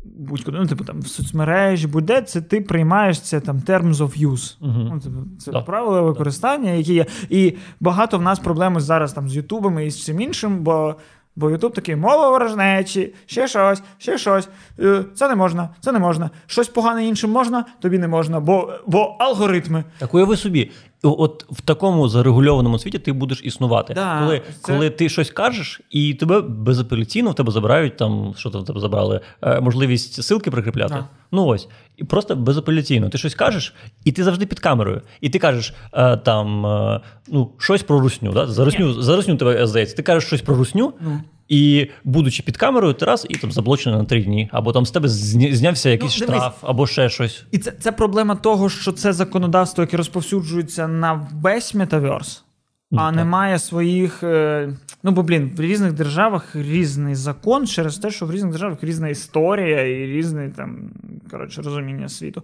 будь-куди, ну, типу там в соцмережі, будь-де, це ти приймаєш це там terms of use. Мгм. Ну, типу, це Да. правила використання, які є. І багато в нас проблеми зараз там з Ютубами і з всім іншим, бо. Бо Ютуб такий мова ворожнечі, ще щось, ще щось. Е, Це не можна, це не можна. Щось погане іншим можна, тобі не можна, бо, бо алгоритми. Так уяви собі, от в такому зарегульованому світі ти будеш існувати. Да, коли, це- коли ти щось кажеш, і тебе безапеляційно в тебе забирають там, що там в тебе забрали, е, можливість ссылки прикріпляти. Да. Ну ось. І просто безапеляційно. Ти щось кажеш, і ти завжди під камерою. І ти кажеш е, там е, ну, щось про русню. Да? За русню, за русню тебе здається. Ти кажеш щось про русню. Ну. І, будучи під камерою, ти раз і там заблочено на три дні, або там з тебе знявся якийсь Ну, штраф, або ще щось. І це, це проблема того, що це законодавство, яке розповсюджується на весь метаверс, Ну, а так. немає своїх. е, Ну, бо, блін, в різних державах різний закон через те, що в різних державах різна історія і різне там, коротше, розуміння світу.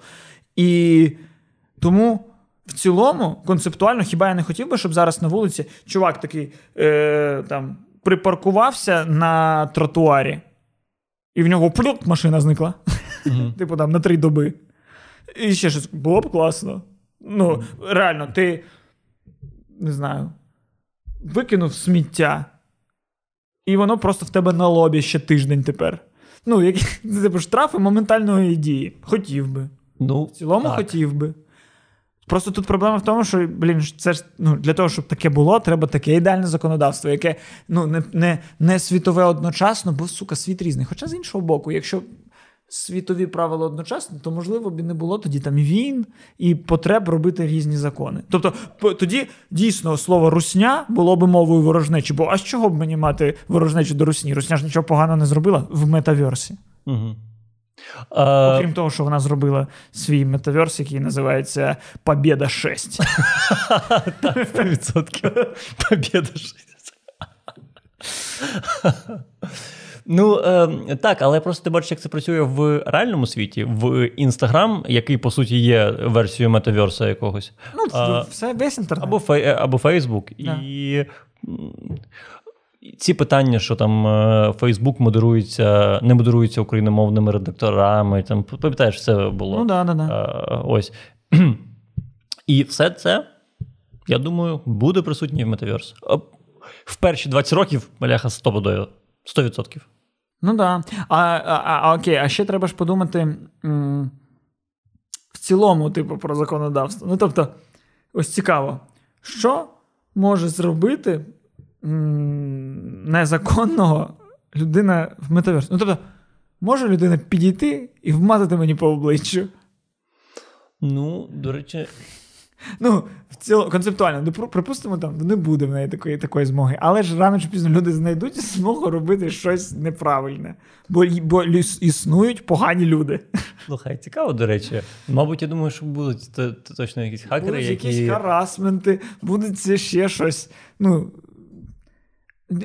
І тому. В цілому, концептуально, хіба я не хотів би, щоб зараз на вулиці чувак такий е, там припаркувався на тротуарі, і в нього плюк машина зникла. Мгм. Типу там на три доби. І ще щось було б класно. Ну, реально, ти не знаю, викинув сміття, і воно просто в тебе на лобі ще тиждень тепер. Ну, які типу, штрафи моментальної дії. Хотів би. Ну, В цілому так. хотів би. Просто тут проблема в тому, що, блін, це ж ну, для того, щоб таке було, треба таке ідеальне законодавство, яке ну, не, не, не світове одночасно, бо, сука, світ різний. Хоча з іншого боку, якщо світові правила одночасно, то можливо б і не було тоді там війн і потреб робити різні закони. Тобто, тоді дійсно слово русня було б мовою ворожнечі. Бо а з чого б мені мати ворожнечу до русні? Русня ж нічого поганого не зробила в метаверсі. Угу. Окрім того, що вона зробила свій метаверс, який називається Побєда 6. Так, 100% Побєда 6. Ну е, так, але просто ти бачиш, як це працює в реальному світі, в Інстаграм, який по суті є версією метаверса якогось. Ну, а, все весь інтернет. Або фей, або Фейсбук. Да. І ці питання, що там Фейсбук модерується, не модерується україномовними редакторами. Там пам'ятаєш, все було. Ну да, да, да. Ось. І все це, я думаю, буде присутнє в метаверс. В перші 20 років маляха 100%. 100%. Ну так. Да. А, а, а окей, а ще треба ж подумати м- в цілому, типу, про законодавство. Ну, тобто, ось цікаво, що може зробити незаконного людина в метаверсі? Ну, тобто, може людина підійти і вмазати мені по обличчю? Ну, до речі, Ну, в цілому концептуально, ну, припустимо, там не буде в неї такої такої змоги. Але ж рано чи пізно люди знайдуть змогу робити щось неправильне, бо бо існують погані люди. Слухай, цікаво, до речі. Мабуть, я думаю, що будуть то, то точно якісь хакери. Будуть які... якісь харасменти, будуть ще щось. Ну,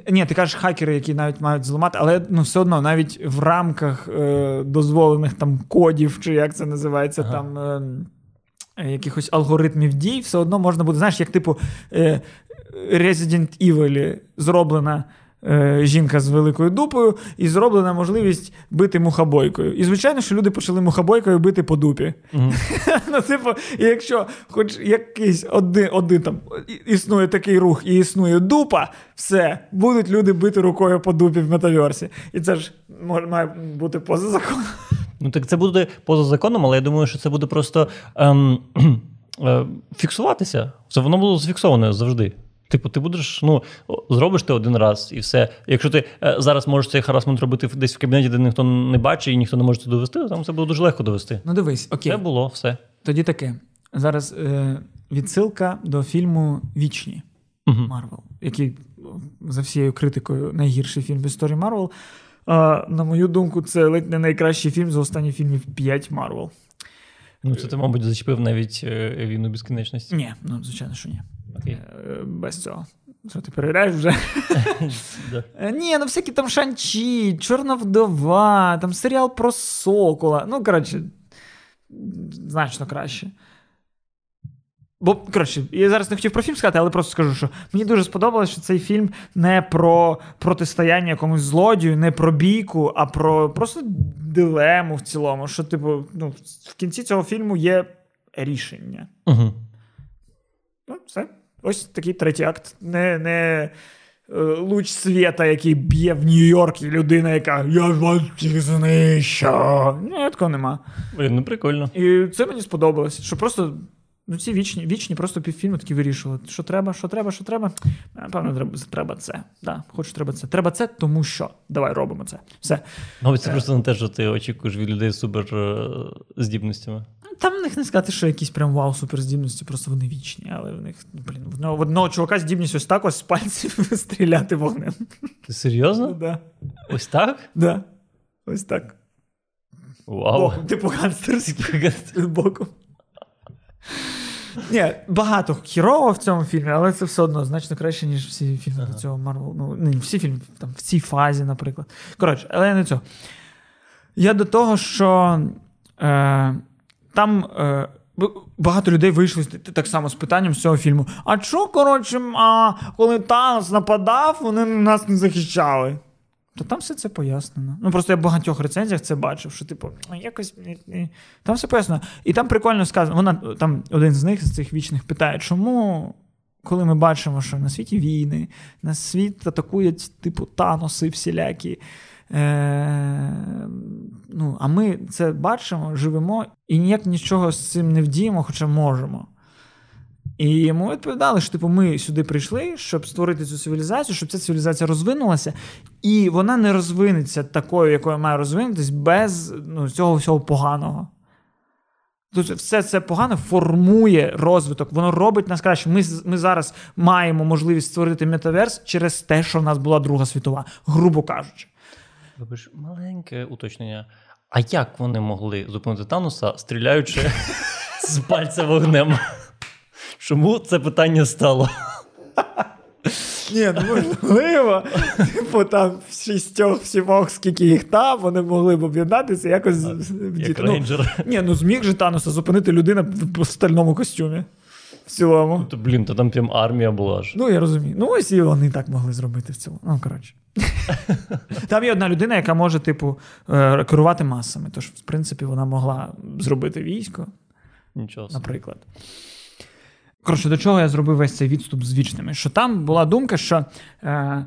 ні, ти кажеш хакери, які навіть мають зламати, але ну, все одно навіть в рамках е, дозволених там кодів, чи як це називається, ага. там. Е, якихось алгоритмів дій, все одно можна буде, знаєш, як типу е, Resident Evil зроблена. Е, жінка з великою дупою, і зроблена можливість бити мухобойкою. І, звичайно, що люди почали мухобойкою бити по дупі. Mm-hmm. ну, типу, якщо хоч якийсь один один там існує такий рух і існує дупа, все, будуть люди бити рукою по дупі в метаверсі. І це ж має бути поза законом. Ну так це буде поза законом, але я думаю, що це буде просто ем, е, фіксуватися. Це воно буде зафіксоване завжди. Типу, ти будеш, ну, зробиш ти один раз і все. Якщо ти е, зараз можеш цей харасмент робити десь в кабінеті, де ніхто не бачить і ніхто не може це довести, там це буде дуже легко довести. Ну, дивись, окей. Це було все. Тоді таке. Зараз е, відсилка до фільму Вічні Марвел, який за всією критикою найгірший фільм в історії Марвел. А, На мою думку, це ледь не найкращий фільм з останніх фільмів 5 Марвел. Ну, це ти, мабуть, зачепив навіть е, війну безкінечності? Ні, ну звичайно, що ні. Окей. Е, без цього. Що ти перевіряєш вже? Е, ні, ну всякі там Шанчі, Чорна вдова, там серіал про Сокола. Ну, коротше, значно краще. Бо, коротше, я зараз не хотів про фільм сказати, але просто скажу, що мені дуже сподобалось, що цей фільм не про протистояння якомусь злодію, не про бійку, а про просто дилему в цілому. Що, типу, ну, в кінці цього фільму є рішення. Угу. Ну, все. Ось такий третій акт. Не не е, луч світа, який б'є в Нью-Йорк, і людина, яка я вас всіх знищу. Ні, такого нема. Блін, ну прикольно. І це мені сподобалось. Що просто Ну, ці вічні вічні просто півфільму такі вирішували. Що треба, що треба, що треба. Напевно, треба, треба це. Да, Хочу, треба це. Треба це, тому що. Давай робимо це. Все. Мабуть, це е. просто не те, що ти очікуєш від людей з суперздібностями. Там в них не сказати, що якісь прям вау, суперздібності, просто вони вічні, але в них, блін, в одного, в одного чувака здібність ось так ось з пальців стріляти вогнем. Ти серйозно? Ну, да. Ось так? Да. Ось так. Вау. Боком, типу гангстерський боком. Ні, багато херово в цьому фільмі, але це все одно значно краще, ніж всі фільми ага. до цього Марвел. Ну, не всі фільми, там, в цій фазі, наприклад. Коротше, але я не цього. Я до того, що е, там. Е, Багато людей вийшли так само з питанням з цього фільму. А що, коротше, а коли Танос нападав, вони нас не захищали? То там все це пояснено. Ну просто я в багатьох рецензіях це бачив, що типу, якось там все пояснено. І там прикольно сказано. Вона там один з них з цих вічних питає, чому, коли ми бачимо, що на світі війни, на світ атакують, типу, таноси всілякі. Е, ну, А ми це бачимо, живемо і ніяк нічого з цим не вдіємо, хоча можемо. І йому відповідали, що типу, ми сюди прийшли, щоб створити цю цивілізацію, щоб ця цивілізація розвинулася, і вона не розвинеться такою, якою має розвинутись, без ну, цього всього поганого. Тобто все це погано формує розвиток, воно робить нас краще. Ми ми зараз маємо можливість створити метаверс через те, що в нас була Друга світова, грубо кажучи. Вибач, маленьке уточнення. А як вони могли зупинити Тануса, стріляючи з пальця вогнем? Чому це питання стало? Ні, ну можливо, типу там в шістьох сімох, скільки їх там, вони могли б об'єднатися якось Як ну, Ні, ну зміг же Тануса зупинити людина в стальному костюмі. В цілому. То, блін, то там прям армія була ж. Ну, я розумію. Ну, ось і вони так могли зробити в цілому. Ну, коротше. Там є одна людина, яка може, типу, е, керувати масами. Тож, в принципі, вона могла зробити військо. Нічого. Наприклад. Коротше, до чого я зробив весь цей відступ з вічними? Що там була думка, що е,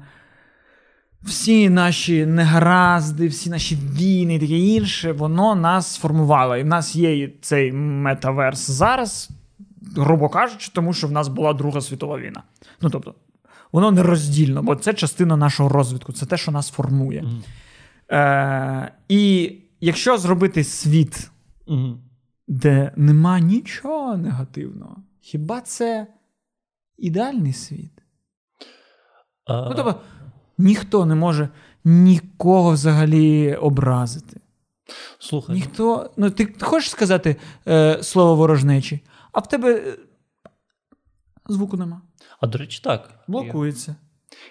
всі наші негаразди, всі наші війни і таке інше, воно нас сформувало. І в нас є цей метаверс зараз, грубо кажучи, тому що в нас була Друга світова війна. Ну тобто, воно нероздільно, бо це частина нашого розвитку, це те, що нас формує. Mm. Е, І якщо зробити світ, mm. де нема нічого негативного. Хіба це ідеальний світ? А... Ну, тобто, ніхто не може нікого взагалі образити. Слухай. Ніхто. Ну, ти хочеш сказати е, слово ворожнечі, а в тебе е, звуку нема. А до речі, так. Блокується.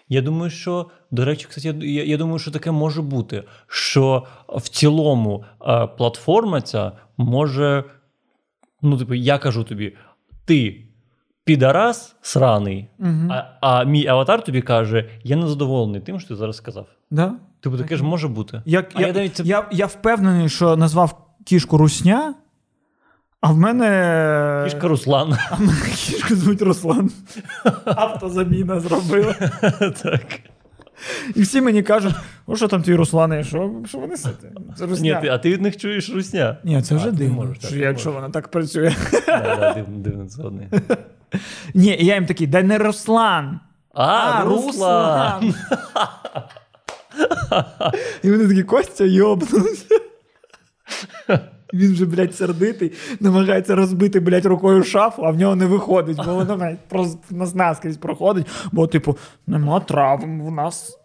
Я думаю, що, до речі, кстати, я я думаю, що таке може бути. Що в цілому е, платформа ця може. Ну, типу, я кажу тобі, ти підарас сраний, угу. а а мій аватар тобі каже: я не задоволений тим, що ти зараз сказав. Да? Типу, таке ж може бути. Як, я, я, навіть... я, я впевнений, що назвав кішку Русня. А в мене. Кішка Руслан. А в мене кішку звуть Руслан. Автозаміна зробила. Так. І всі мені кажуть, о, що там твій Руслане, що що вони сити? Це русня. Ні, ти, А ти від них чуєш русня? Ні, це вже а, дивно, можеш, що, якщо вона так працює. Да, да, Дивно, дивно згодний. Ні, я їм такий, да не Руслан. А, а Руслан. І вони такі, Костя йобнувся. Він вже, блядь, сердитий, намагається розбити, блядь, рукою шафу, а в нього не виходить, бо воно блядь, просто нас наскрізь проходить, бо, типу, нема травм в нас.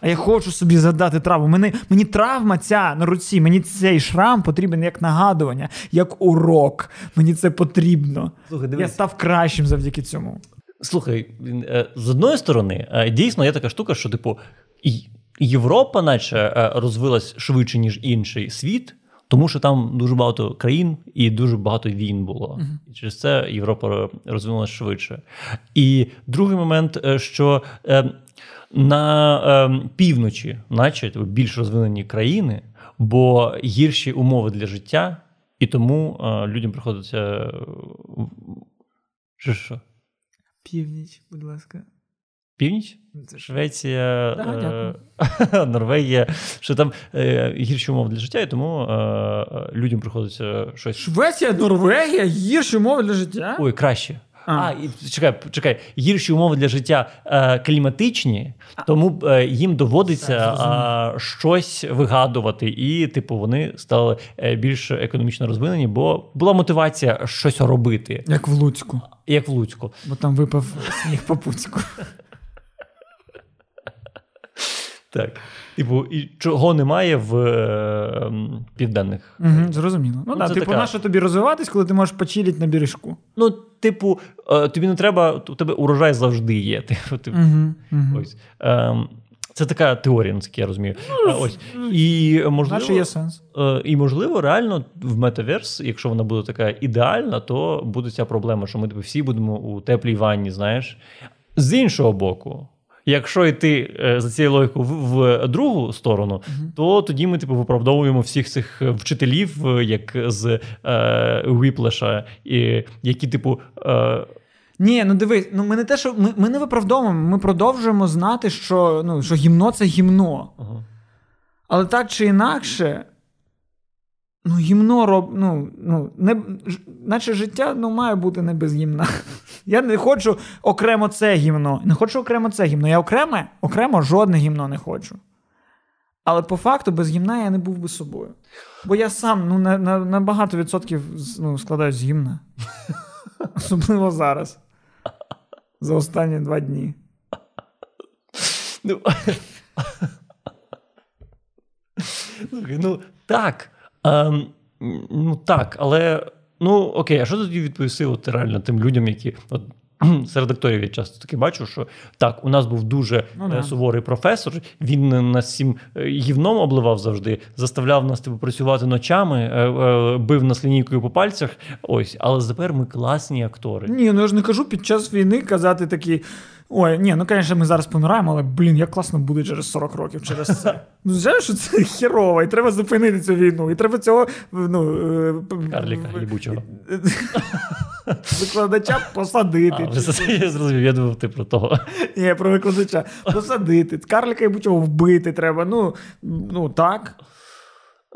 А я хочу собі задати травму. Мені мені травма ця на руці, мені цей шрам потрібен як нагадування, як урок. Мені це потрібно. Слухай, Я став кращим завдяки цьому. Слухай, е, з одної сторони, е, дійсно є така штука, що, типу, Європа, наче е, розвилась швидше, ніж інший світ. Тому що там дуже багато країн і дуже багато війн було. Uh-huh. І через це Європа розвинулася швидше. І другий момент, що на е, півночі, наче більш розвинені країни, бо гірші умови для життя, і тому е, людям приходиться. Е, що, що? Північ, будь ласка. Північ? Швеція, да, е- Норвегія, що там е- гірші умови для життя, і тому е- людям приходиться щось. Швеція, Норвегія, гірші умови для життя? Ой, краще. А, а чекай, чекай, гірші умови для життя е, кліматичні, тому е, їм доводиться е, щось вигадувати, і, типу, вони стали е, більш економічно розвинені, бо була мотивація щось робити. Як в Луцьку. Як в Луцьку. Бо там випав сніг по Пуцьку. Так. Типу, і чого немає в е, південних. Угу, Зрозуміло. Ну, ну да, Типу, така... нащо тобі розвиватись, коли ти можеш почилити на бережку? Ну, типу, е, тобі не треба, у тебе урожай завжди є. Типу, типу. Угу, угу. Ось. Е, це така теорія, наскільки я розумію. Ну, Ось. І можливо, є сенс. Е, і можливо, реально в метаверс, якщо вона буде така ідеальна, то буде ця проблема, що ми типу, всі будемо у теплій ванні, знаєш. З іншого боку. Якщо йти е, за цією логікою в, в другу сторону, uh-huh. то тоді ми типу виправдовуємо всіх цих вчителів, е, як з е, Віплеша, і які, типу. Е, ні, ну дивись, ну ми не те, що ми ми не виправдовуємо, ми продовжуємо знати, що ну, що гімно це гімно. Uh-huh. Але так чи інакше, Ну, гімно роб, ну, ну, не, наче життя ну, має бути не без гімна. Я не хочу окремо це гімно. Не хочу окремо це гімно. Я окреме, окремо жодне гімно не хочу. Але по факту без гімна я не був би собою. Бо я сам ну, на на, на багато відсотків ну, складаюсь з гімна. Особливо зараз. За останні два дні. Ну, ну так. Ем, ну так, але ну окей, а що тоді відповісти от реально тим людям, які от Серед акторів я часто таки бачу, що так, у нас був дуже ну, да. суворий професор. Він нас всім е, гівном обливав завжди, заставляв нас типу, працювати ночами, е, е, бив нас лінійкою по пальцях. Ось, але тепер ми класні актори. Ні, ну я ж не кажу під час війни казати такі. Ой, ні, ну звісно, ми зараз помираємо, але блін, як класно буде через 40 років через це. Ну, знаєш, що це херово, і треба зупинити цю війну, і треба цього. ну... Карліка їбучого. Викладача посадити. А, Я зрозумів, я думав, ти про того. Ні, про викладача. Посадити. Карліка їбучого вбити треба. Ну, ну так.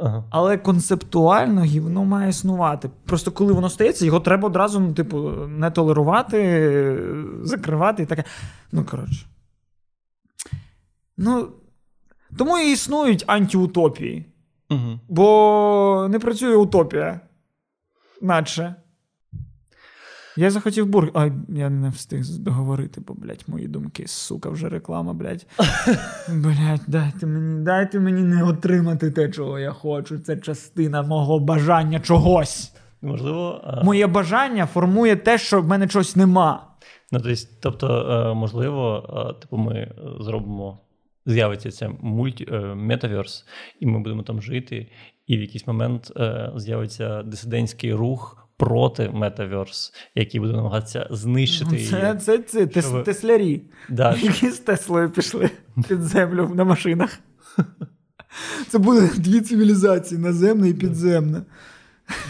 Ага. Але концептуально гівно має існувати. Просто коли воно стається, його треба одразу ну, типу, не толерувати, закривати і таке. Ну, коротше. Ну, Тому і існують антиутопії. Угу. Бо не працює утопія. Наче. Я захотів бургер. Ай, я не встиг договорити, бо, блядь, мої думки, сука, вже реклама, блядь. Блядь, дайте мені, дайте мені не отримати те, чого я хочу. Це частина мого бажання чогось. Можливо. А... Моє бажання формує те, що в мене чогось нема. Ну, тобто, е, можливо, е, типу, ми зробимо. З'явиться е, метаверс, і ми будемо там жити. І в якийсь момент з'явиться дисидентський рух проти Metaverse, який буде намагатися знищити її. Це це, це Щоб... теслярі, да. які з Теслою пішли під землю на машинах. Це буде дві цивілізації наземна і підземна.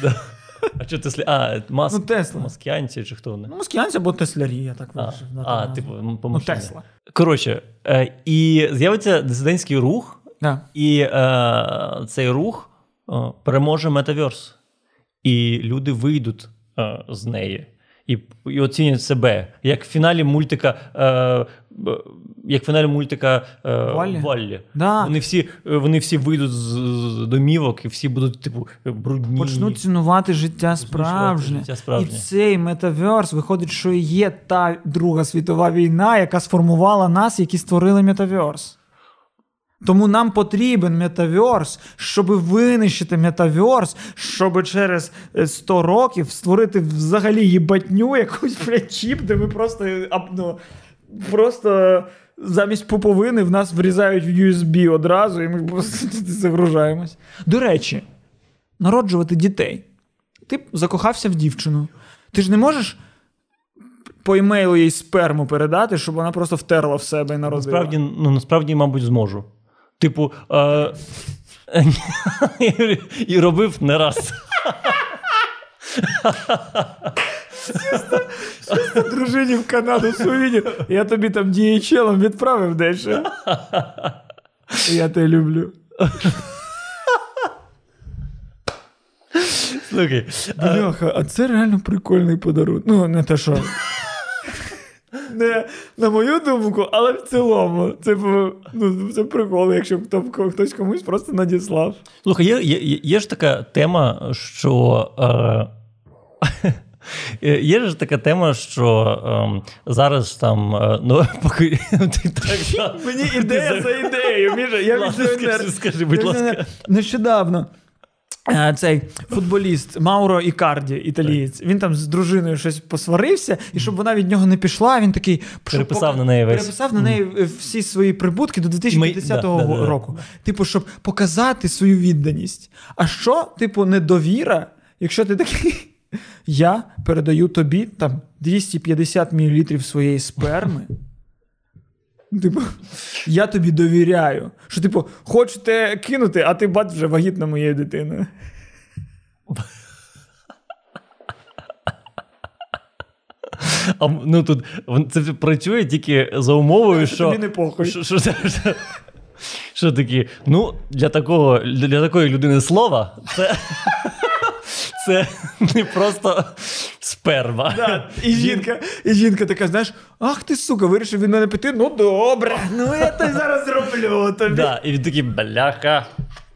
Да. А що Теслі? А, Маск... ну, Тесла. Маскіанці чи хто вони? Ну, Маскіанці або Теслярі, я так вирішив. А, а типу, ну, Тесла. Коротше, е, і з'явиться дисидентський рух, да. і е, цей рух е, переможе Метаверс і люди вийдуть е, з неї і і оцінять себе. Як в фіналі мультика е, як в фіналі мультика е, Валлі. Валлі. Да. Вони всі вони всі вийдуть з, з домівок і всі будуть типу брудні. Почнуть цінувати життя справжнє. життя справжнє. І цей метаверс виходить, що є та Друга світова війна, яка сформувала нас, які створили метаверс. Тому нам потрібен метаверс, щоб винищити метаверс, щоб через 100 е, років створити взагалі їбатню якусь блядь, чіп, де ми просто ну, просто замість пуповини в нас врізають в USB одразу, і ми просто загружаємось. До речі, народжувати дітей. Ти закохався в дівчину. Ти ж не можеш. По емейлу їй сперму передати, щоб вона просто втерла в себе і народила. Насправді, ну насправді, мабуть, зможу. Типу, е- і робив не раз. Дружині в Канаду сувені. Я тобі там діячелом відправив дещо. Я тебе люблю. Слухай. Бляха, а це реально прикольний подарунок. Ну, не те, що не на мою думку, але в цілому. Це ну, це прикол, якщо хтось комусь просто надіслав. Слухай, є є, є ж така тема, що. Е... Є ж така тема, що ем, зараз там е, ну, поки ти так мені ідея за ідеєю. Міша, я Ладно, скажи, скажи, будь ласка. Нещодавно цей футболіст Мауро Ікарді, італієць, він там з дружиною щось посварився, і щоб вона від нього не пішла, він такий переписав на неї весь. переписав на неї всі свої прибутки до 2050 Ми... да, року. Да, да, типу, щоб показати свою відданість. А що, типу, недовіра, якщо ти такий. Я передаю тобі там 250 мл своєї сперми. Типу, я тобі довіряю. Що, типу, хочете кинути, а ти бач вже вагітна моєю дитиною. А, ну тут Це працює тільки за умовою, що. Тобі не похуй. Що, що, що, Що такі, ну, для такого, для такої людини слова, це. Це не просто сперма. Да. І жінка і жінка така, знаєш, ах ти сука, вирішив від мене піти. Ну добре, ну я то зараз зроблю тобі. Да. І він такий, бляха.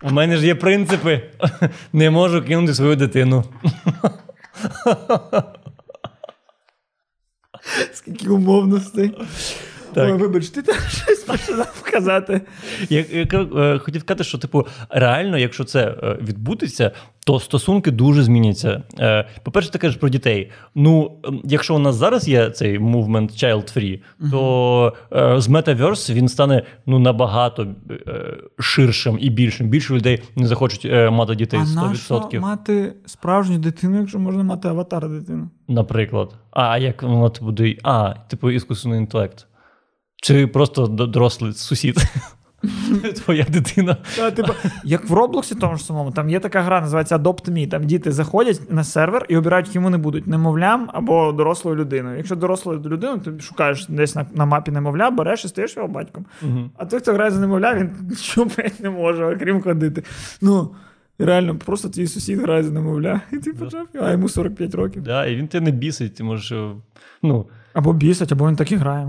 У мене ж є принципи. Не можу кинути свою дитину. Скільки умовностей. Так. Ой, вибач, ти там щось починав казати. Я, я е, хотів сказати, що типу, реально, якщо це е, відбудеться, то стосунки дуже зміняться. Е, По-перше, ти кажеш про дітей. Ну, якщо у нас зараз є цей movement child free, то е, з Metaverse він стане ну набагато е, ширшим і більшим. Більше людей не захочуть мати дітей А 100%. нащо мати справжню дитину, якщо можна мати аватар дитину? Наприклад. А як типу, буде? А, типу, іскусний інтелект. Чи просто дорослий сусід? Твоя дитина. Та, типу, як в Роблоксі тому ж самому, там є така гра, називається Adopt Me. Там діти заходять на сервер і обирають, ким вони будуть немовлям або дорослою людиною. Якщо дорослою людиною, ти шукаєш десь на, на мапі немовля, береш і стаєш його батьком. Угу. А той, хто грає за немовля, він нічого не може, окрім ходити. Ну, реально, просто твій сусід грає за немовля, і ти почав, а йому 45 років. Да, і він тебе не бісить, ти можеш. е, Ну, Або бісить, або він так і грає.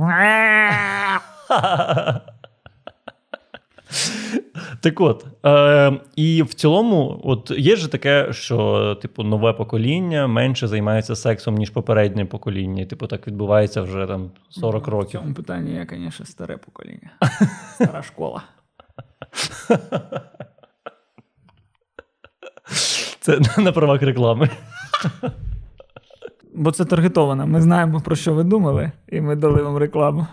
так от. Е, і в цілому, от є ж таке, що типу нове покоління менше займається сексом, ніж попереднє покоління. І, Типу, так відбувається вже там 40 В років. цьому питанні я, звісно, старе покоління. Стара школа. Це на правах реклами. Бо це таргетовано. Ми знаємо, про що ви думали, і ми дали вам рекламу.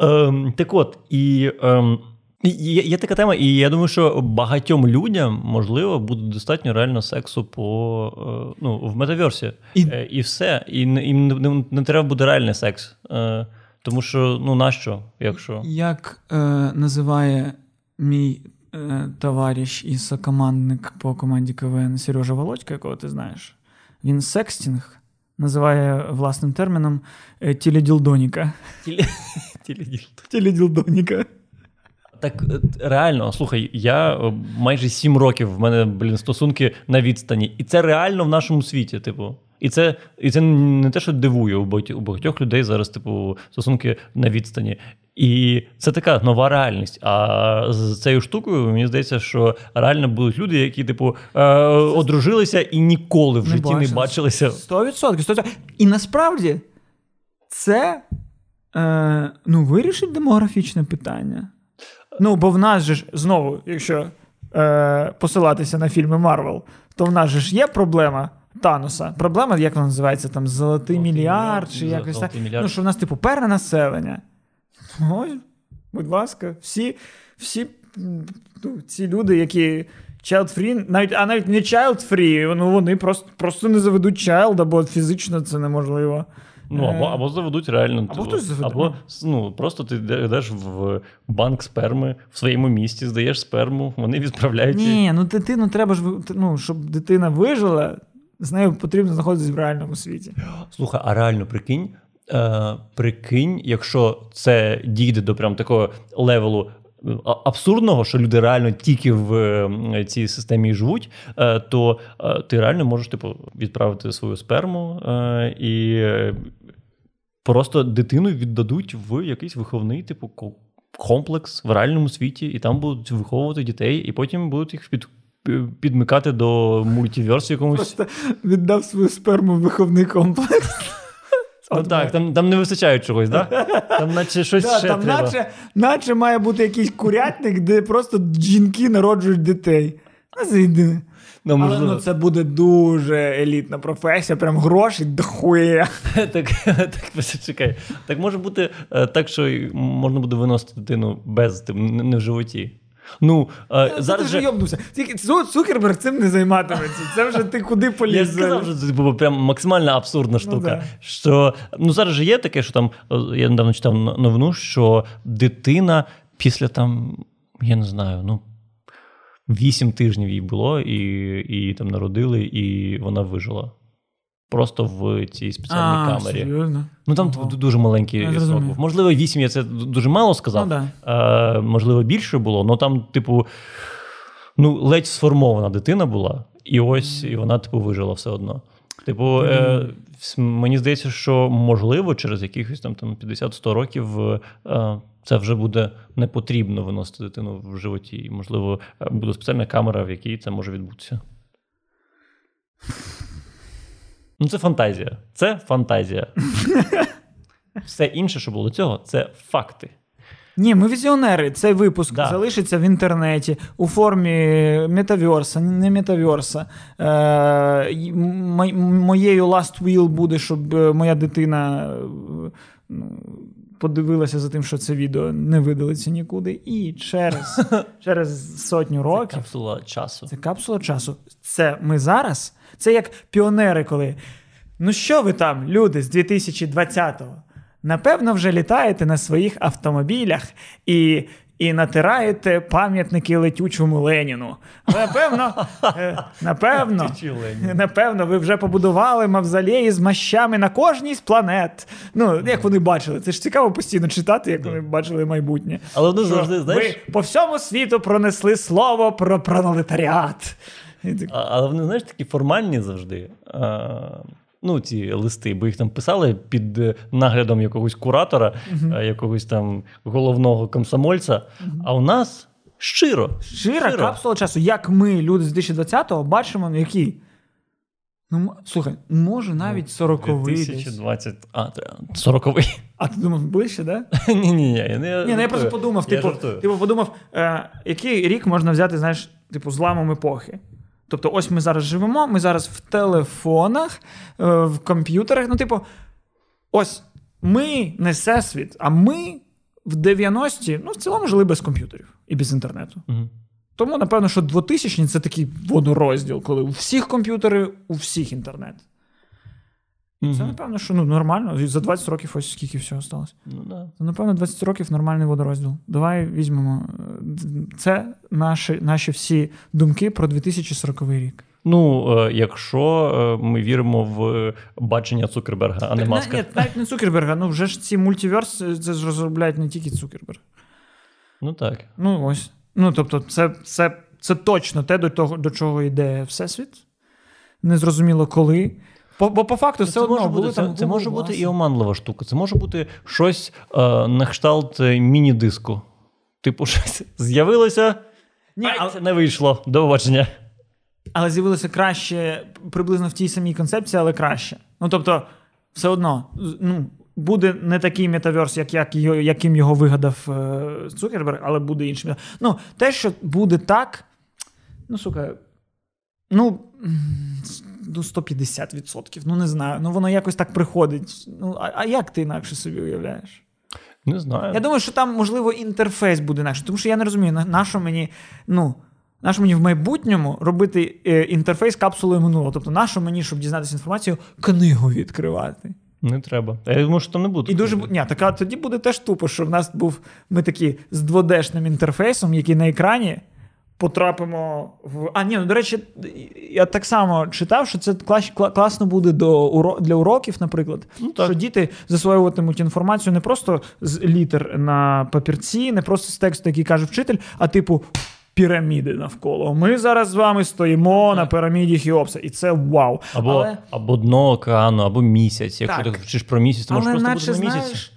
Ем, так от, і ем, є, є така тема, і я думаю, що багатьом людям, можливо, буде достатньо реально сексу по е, ну, в метаверсі. І- Е, і все. І їм не, не, не треба буде реальний секс. Е, тому що, ну, нащо, якщо. Як е, називає мій товариш і сокомандник по команді КВН Сережа Володька, якого ти знаєш, він секстінг називає власним терміном е, тіледілдоніка. Тіледілдоніка. Так е, реально, слухай, я е, майже сім років в мене блін стосунки на відстані, і це реально в нашому світі. Типу, і це і це не те, що дивує у багатьох, людей зараз, типу, стосунки на відстані. І це така нова реальність. А з цією штукою мені здається, що реально будуть люди, які, типу, е, одружилися і ніколи в житті не бачилися. 100%, 100%. І насправді це е, ну, вирішить демографічне питання. Ну, бо в нас же ж знову, якщо е, посилатися на фільми Марвел, то в нас же ж є проблема Таноса. Проблема, як вона називається, там золотий мільярд, чи якось так. мільярд. Ну, що в нас, типу, перенаселення. Ось, будь ласка, всі, всі ну, ці люди, які child free, навіть, а навіть не child free, ну вони просто, просто не заведуть child, бо фізично це неможливо. Ну, або, Е, або заведуть реально. Або хтось заведе, Або ну, просто ти йдеш в банк сперми в своєму місті, здаєш сперму, вони відправляють. її. Ні, ну дитину треба ж ну, щоб дитина вижила, з нею потрібно знаходитись в реальному світі. Слухай, а реально прикинь, е, прикинь, якщо це дійде до прям такого левелу. Абсурдного, що люди реально тільки в цій системі живуть, е, то е, ти реально можеш типу, відправити свою сперму е, і просто дитину віддадуть в якийсь виховний, типу, комплекс в реальному світі, і там будуть виховувати дітей, і потім будуть їх під, підмикати до мультиверсу якомусь. Просто віддав свою сперму в виховний комплекс. Ну так, там, там не вистачає чогось, да? Там наче щось Да, ще там треба. наче, наче має бути якийсь курятник, де просто жінки народжують дітей. Ну, це. Ну, Але можливо. ну, це буде дуже елітна професія, прям гроші дохує. так, так, чекай. Так може бути е, так, що можна буде виносити дитину без тим, не в животі. Ну, е, Це зараз ти вже же... йобнувся. Тільки Цукерберг цим не займатиметься. Це вже ти куди Я сказав, що це було прям максимально абсурдна штука. да. Що ну зараз же є таке, що там е, я недавно читав новину, що дитина після там, я не знаю, ну. Вісім тижнів їй було, і, і там народили, і вона вижила. Просто в цій спеціальній а, камері. Серйозно? Ну там Ого. дуже маленький срок був. Можливо, 8 я це дуже мало сказав. Ну, да. е, можливо, більше було, але там, типу, ну, ледь сформована дитина була, і ось і вона, типу, вижила все одно. Типу, е, мені здається, що можливо, через якихось там, там 50-100 років е, це вже буде не потрібно виносити дитину в животі. І, можливо, е, буде спеціальна камера, в якій це може відбутися. Ну, це фантазія. Це фантазія. Все інше, що було до цього, це факти. Ні, ми візіонери. Цей випуск Да. залишиться в інтернеті у формі метаверса, не метаверса. Е, моєю last will буде, щоб е, моя дитина е, ну, подивилася за тим, що це відео не видалиться нікуди. І через, через сотню років. Капсула часу. Це капсула часу. Це ми зараз. Це як піонери, коли. Ну що ви там, люди, з 2020-го? Напевно, вже літаєте на своїх автомобілях і. І натираєте пам'ятники летючому Леніну. Напевно, е, напевно, напевно, ви вже побудували мавзолеї з мощами на кожній з планет. Ну, як вони бачили, це ж цікаво постійно читати, як вони бачили майбутнє. Але вони завжди, знаєш, ви по всьому світу пронесли слово про пролетаріат. А- Але вони, знаєш, такі формальні завжди. А, ну, ці листи, бо їх там писали під е, наглядом якогось куратора, а, якогось там головного комсомольця. А у нас щиро. Щира капсула часу, як ми, люди з 2020-го, бачимо, ну, які. Ну, слухай, може навіть 40-й. десь. 2020. А, 40-й. А ти думав, ближче, да? Ні, ні, ні. Я, не Ні, ну я просто подумав, Я типу, типу, подумав, е, який рік можна взяти, знаєш, типу, зламом епохи. Тобто, ось ми зараз живемо, ми зараз в телефонах, е, в комп'ютерах. Ну, типу, ось ми не всесвіт, а ми в 90-ті, ну, в цілому жили без комп'ютерів і без інтернету. Угу. Тому, напевно, що 2000 це такий водорозділ, коли у всіх комп'ютери, у всіх інтернет. Це, напевно, що ну, нормально. За 20 років ось скільки всього сталося. Ну, да. Це, напевно, 20 років нормальний водорозділ. Давай візьмемо. е, Це наші, наші всі думки про 2040 рік. Ну, е, якщо е, ми віримо в бачення Цукерберга, а не Так, маска. Ні, навіть не Цукерберга, ну вже ж ці мультиверс це ж розробляють не тільки Цукерберг. Ну так. Ну ось. Ну, тобто, це, це, це точно те, до того, до чого йде Всесвіт. Незрозуміло коли. По, бо по факту все це одно може були бути, там це, це Google може бути і оманлива штука. Це може бути щось е, на кшталт е, міні-диску. Типу, щось з'явилося, Ні, Ай, але, це не вийшло. До побачення. але з'явилося краще, приблизно в тій самій концепції, але краще. Ну тобто, все одно, ну, буде не такий метаверс, як, як, його- яким його вигадав е, Цукерберг, але буде іншим. Ну, те, що буде так, ну, сука, ну. Ну, 150%. Ну, не знаю. Ну, воно якось так приходить. Ну, а, а як ти інакше собі уявляєш? Не знаю. Я думаю, що там, можливо, інтерфейс буде інакше, тому що я не розумію, на, на що мені, ну, на що мені в майбутньому робити е, інтерфейс капсулою минулого. Тобто, на що мені, щоб дізнатися інформацію, книгу відкривати. Не треба. Я думаю, що там не буде. І дуже ні, така тоді буде теж тупо, що в нас був ми такі з 2D-шним інтерфейсом, який на екрані. Потрапимо в. А, ні, ну до речі, я так само читав, що це клас, кла- класно буде до уро... для уроків, наприклад. Ну, так. Що діти засвоюватимуть інформацію не просто з літер на папірці, не просто з тексту, який каже вчитель, а типу піраміди навколо. Ми зараз з вами стоїмо на піраміді Хіопса, і це вау. Або, Але... або дно океану, або місяць. Якщо Так. ти вчиш про місяць, то можеш просто наче, бути на місяці. знаєш,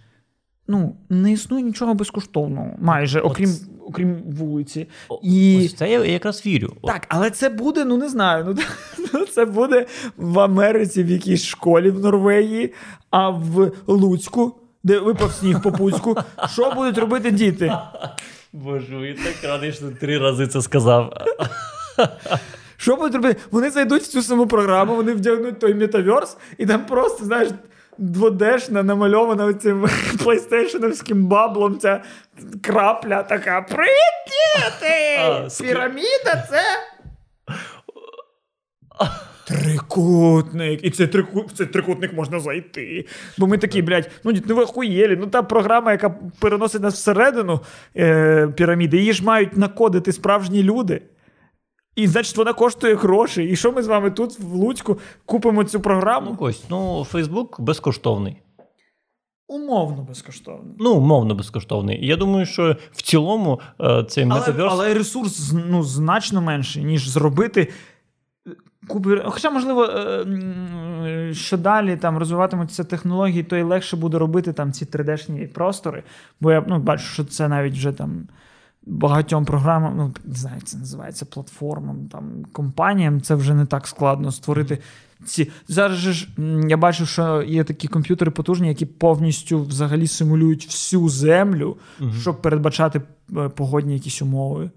ну, не існує нічого безкоштовного, майже, окрім, Оц- окрім вулиці. О, І... Ось це я якраз вірю. Так, але це буде, ну не знаю. Ну, ну, це буде в Америці в якійсь школі в Норвегії, а в Луцьку, де випав сніг по Пуцьку, що будуть робити діти? Боже, я так радий, що три рази це сказав. Що будуть робити? Вони зайдуть в цю саму програму, вони вдягнуть той метаверс, і там просто, знаєш, дводешна намальована цим плейстейшеновським баблом ця крапля така. Привіт, діти! Піраміда це. Трикутник. І цей, трику... в цей трикутник можна зайти. Бо ми такі, блядь, ну дід, ну ви охуєлі. Ну та програма, яка переносить нас всередину е, піраміди, її ж мають накодити справжні люди. І значить, вона коштує гроші. І що ми з вами тут в Луцьку купимо цю програму? Ну, Кость, ну Фейсбук безкоштовний. Умовно безкоштовно. Ну, умовно безкоштовний. Я думаю, що в цілому е, цей Але, метаверс. але ресурс ну, значно менший, ніж зробити. Купи... Хоча, можливо, е, що далі там розвиватимуться технології, то й легше буде робити там ці 3D-шні простори. Бо я ну, бачу, що це навіть вже там багатьом програмам, ну, не знаю, як це називається платформам, там, компаніям, це вже не так складно створити. Ці зараз ж я бачу, що є такі комп'ютери потужні, які повністю взагалі симулюють всю землю, Мгм. щоб передбачати е, погодні якісь умови.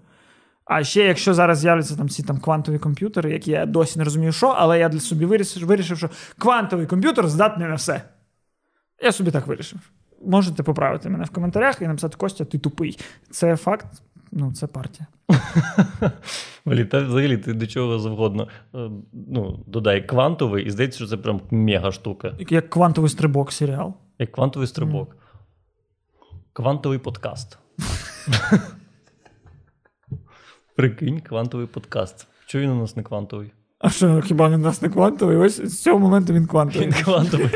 А ще, якщо зараз з'являться там ці там квантові комп'ютери, які я досі не розумію, що, але я для собі вирішив, вирішив, що квантовий комп'ютер здатний на все. Я собі так вирішив. Можете поправити мене в коментарях і написати Костя, ти тупий. Це факт, ну це партія. Та взагалі ти до чого завгодно. е, Ну, додай квантовий, і здається, що це прям мега штука. Як- квантовий стрибок серіал. Як квантовий стрибок. Квантовий подкаст. Прикинь, квантовий подкаст. Чого він у нас не квантовий? А що, хіба він у нас не квантовий? Ось з цього моменту він квантовий. Він квантовий.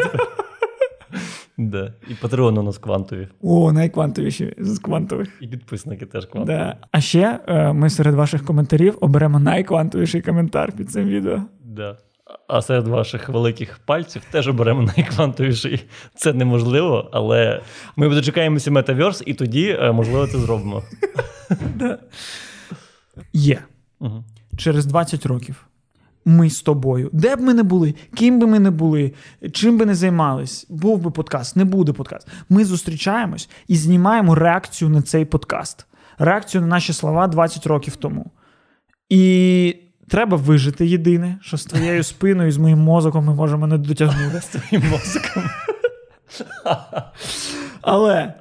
Да. І патреони у нас квантові. О, найквантовіші з квантових. І підписники теж квантові. Да. А ще е, ми серед ваших коментарів оберемо найквантовіший коментар під цим відео. Да. А серед ваших великих пальців теж оберемо найквантовіший. Це неможливо, але ми дочекаємося метаверс, і тоді, е, можливо, це зробимо. Є. Через 20 років ми з тобою, де б ми не були, ким би ми не були, чим би не займались, був би подкаст, не буде подкаст. Ми зустрічаємось і знімаємо реакцію на цей подкаст, реакцію на наші слова 20 років тому. І треба вижити єдине, що з твоєю спиною з моїм мозоком ми можемо не дотягнути. З твоїм мозком. Але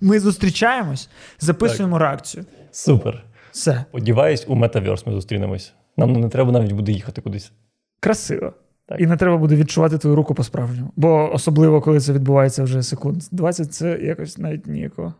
ми зустрічаємось, записуємо реакцію. Супер. Все Сподіваюсь, у метаверс ми зустрінемось. Нам не треба навіть буде їхати кудись. красиво. Так. І не треба буде відчувати твою руку по-справжньому. Бо особливо, коли це відбувається вже секунд 20, це якось навіть ніяко.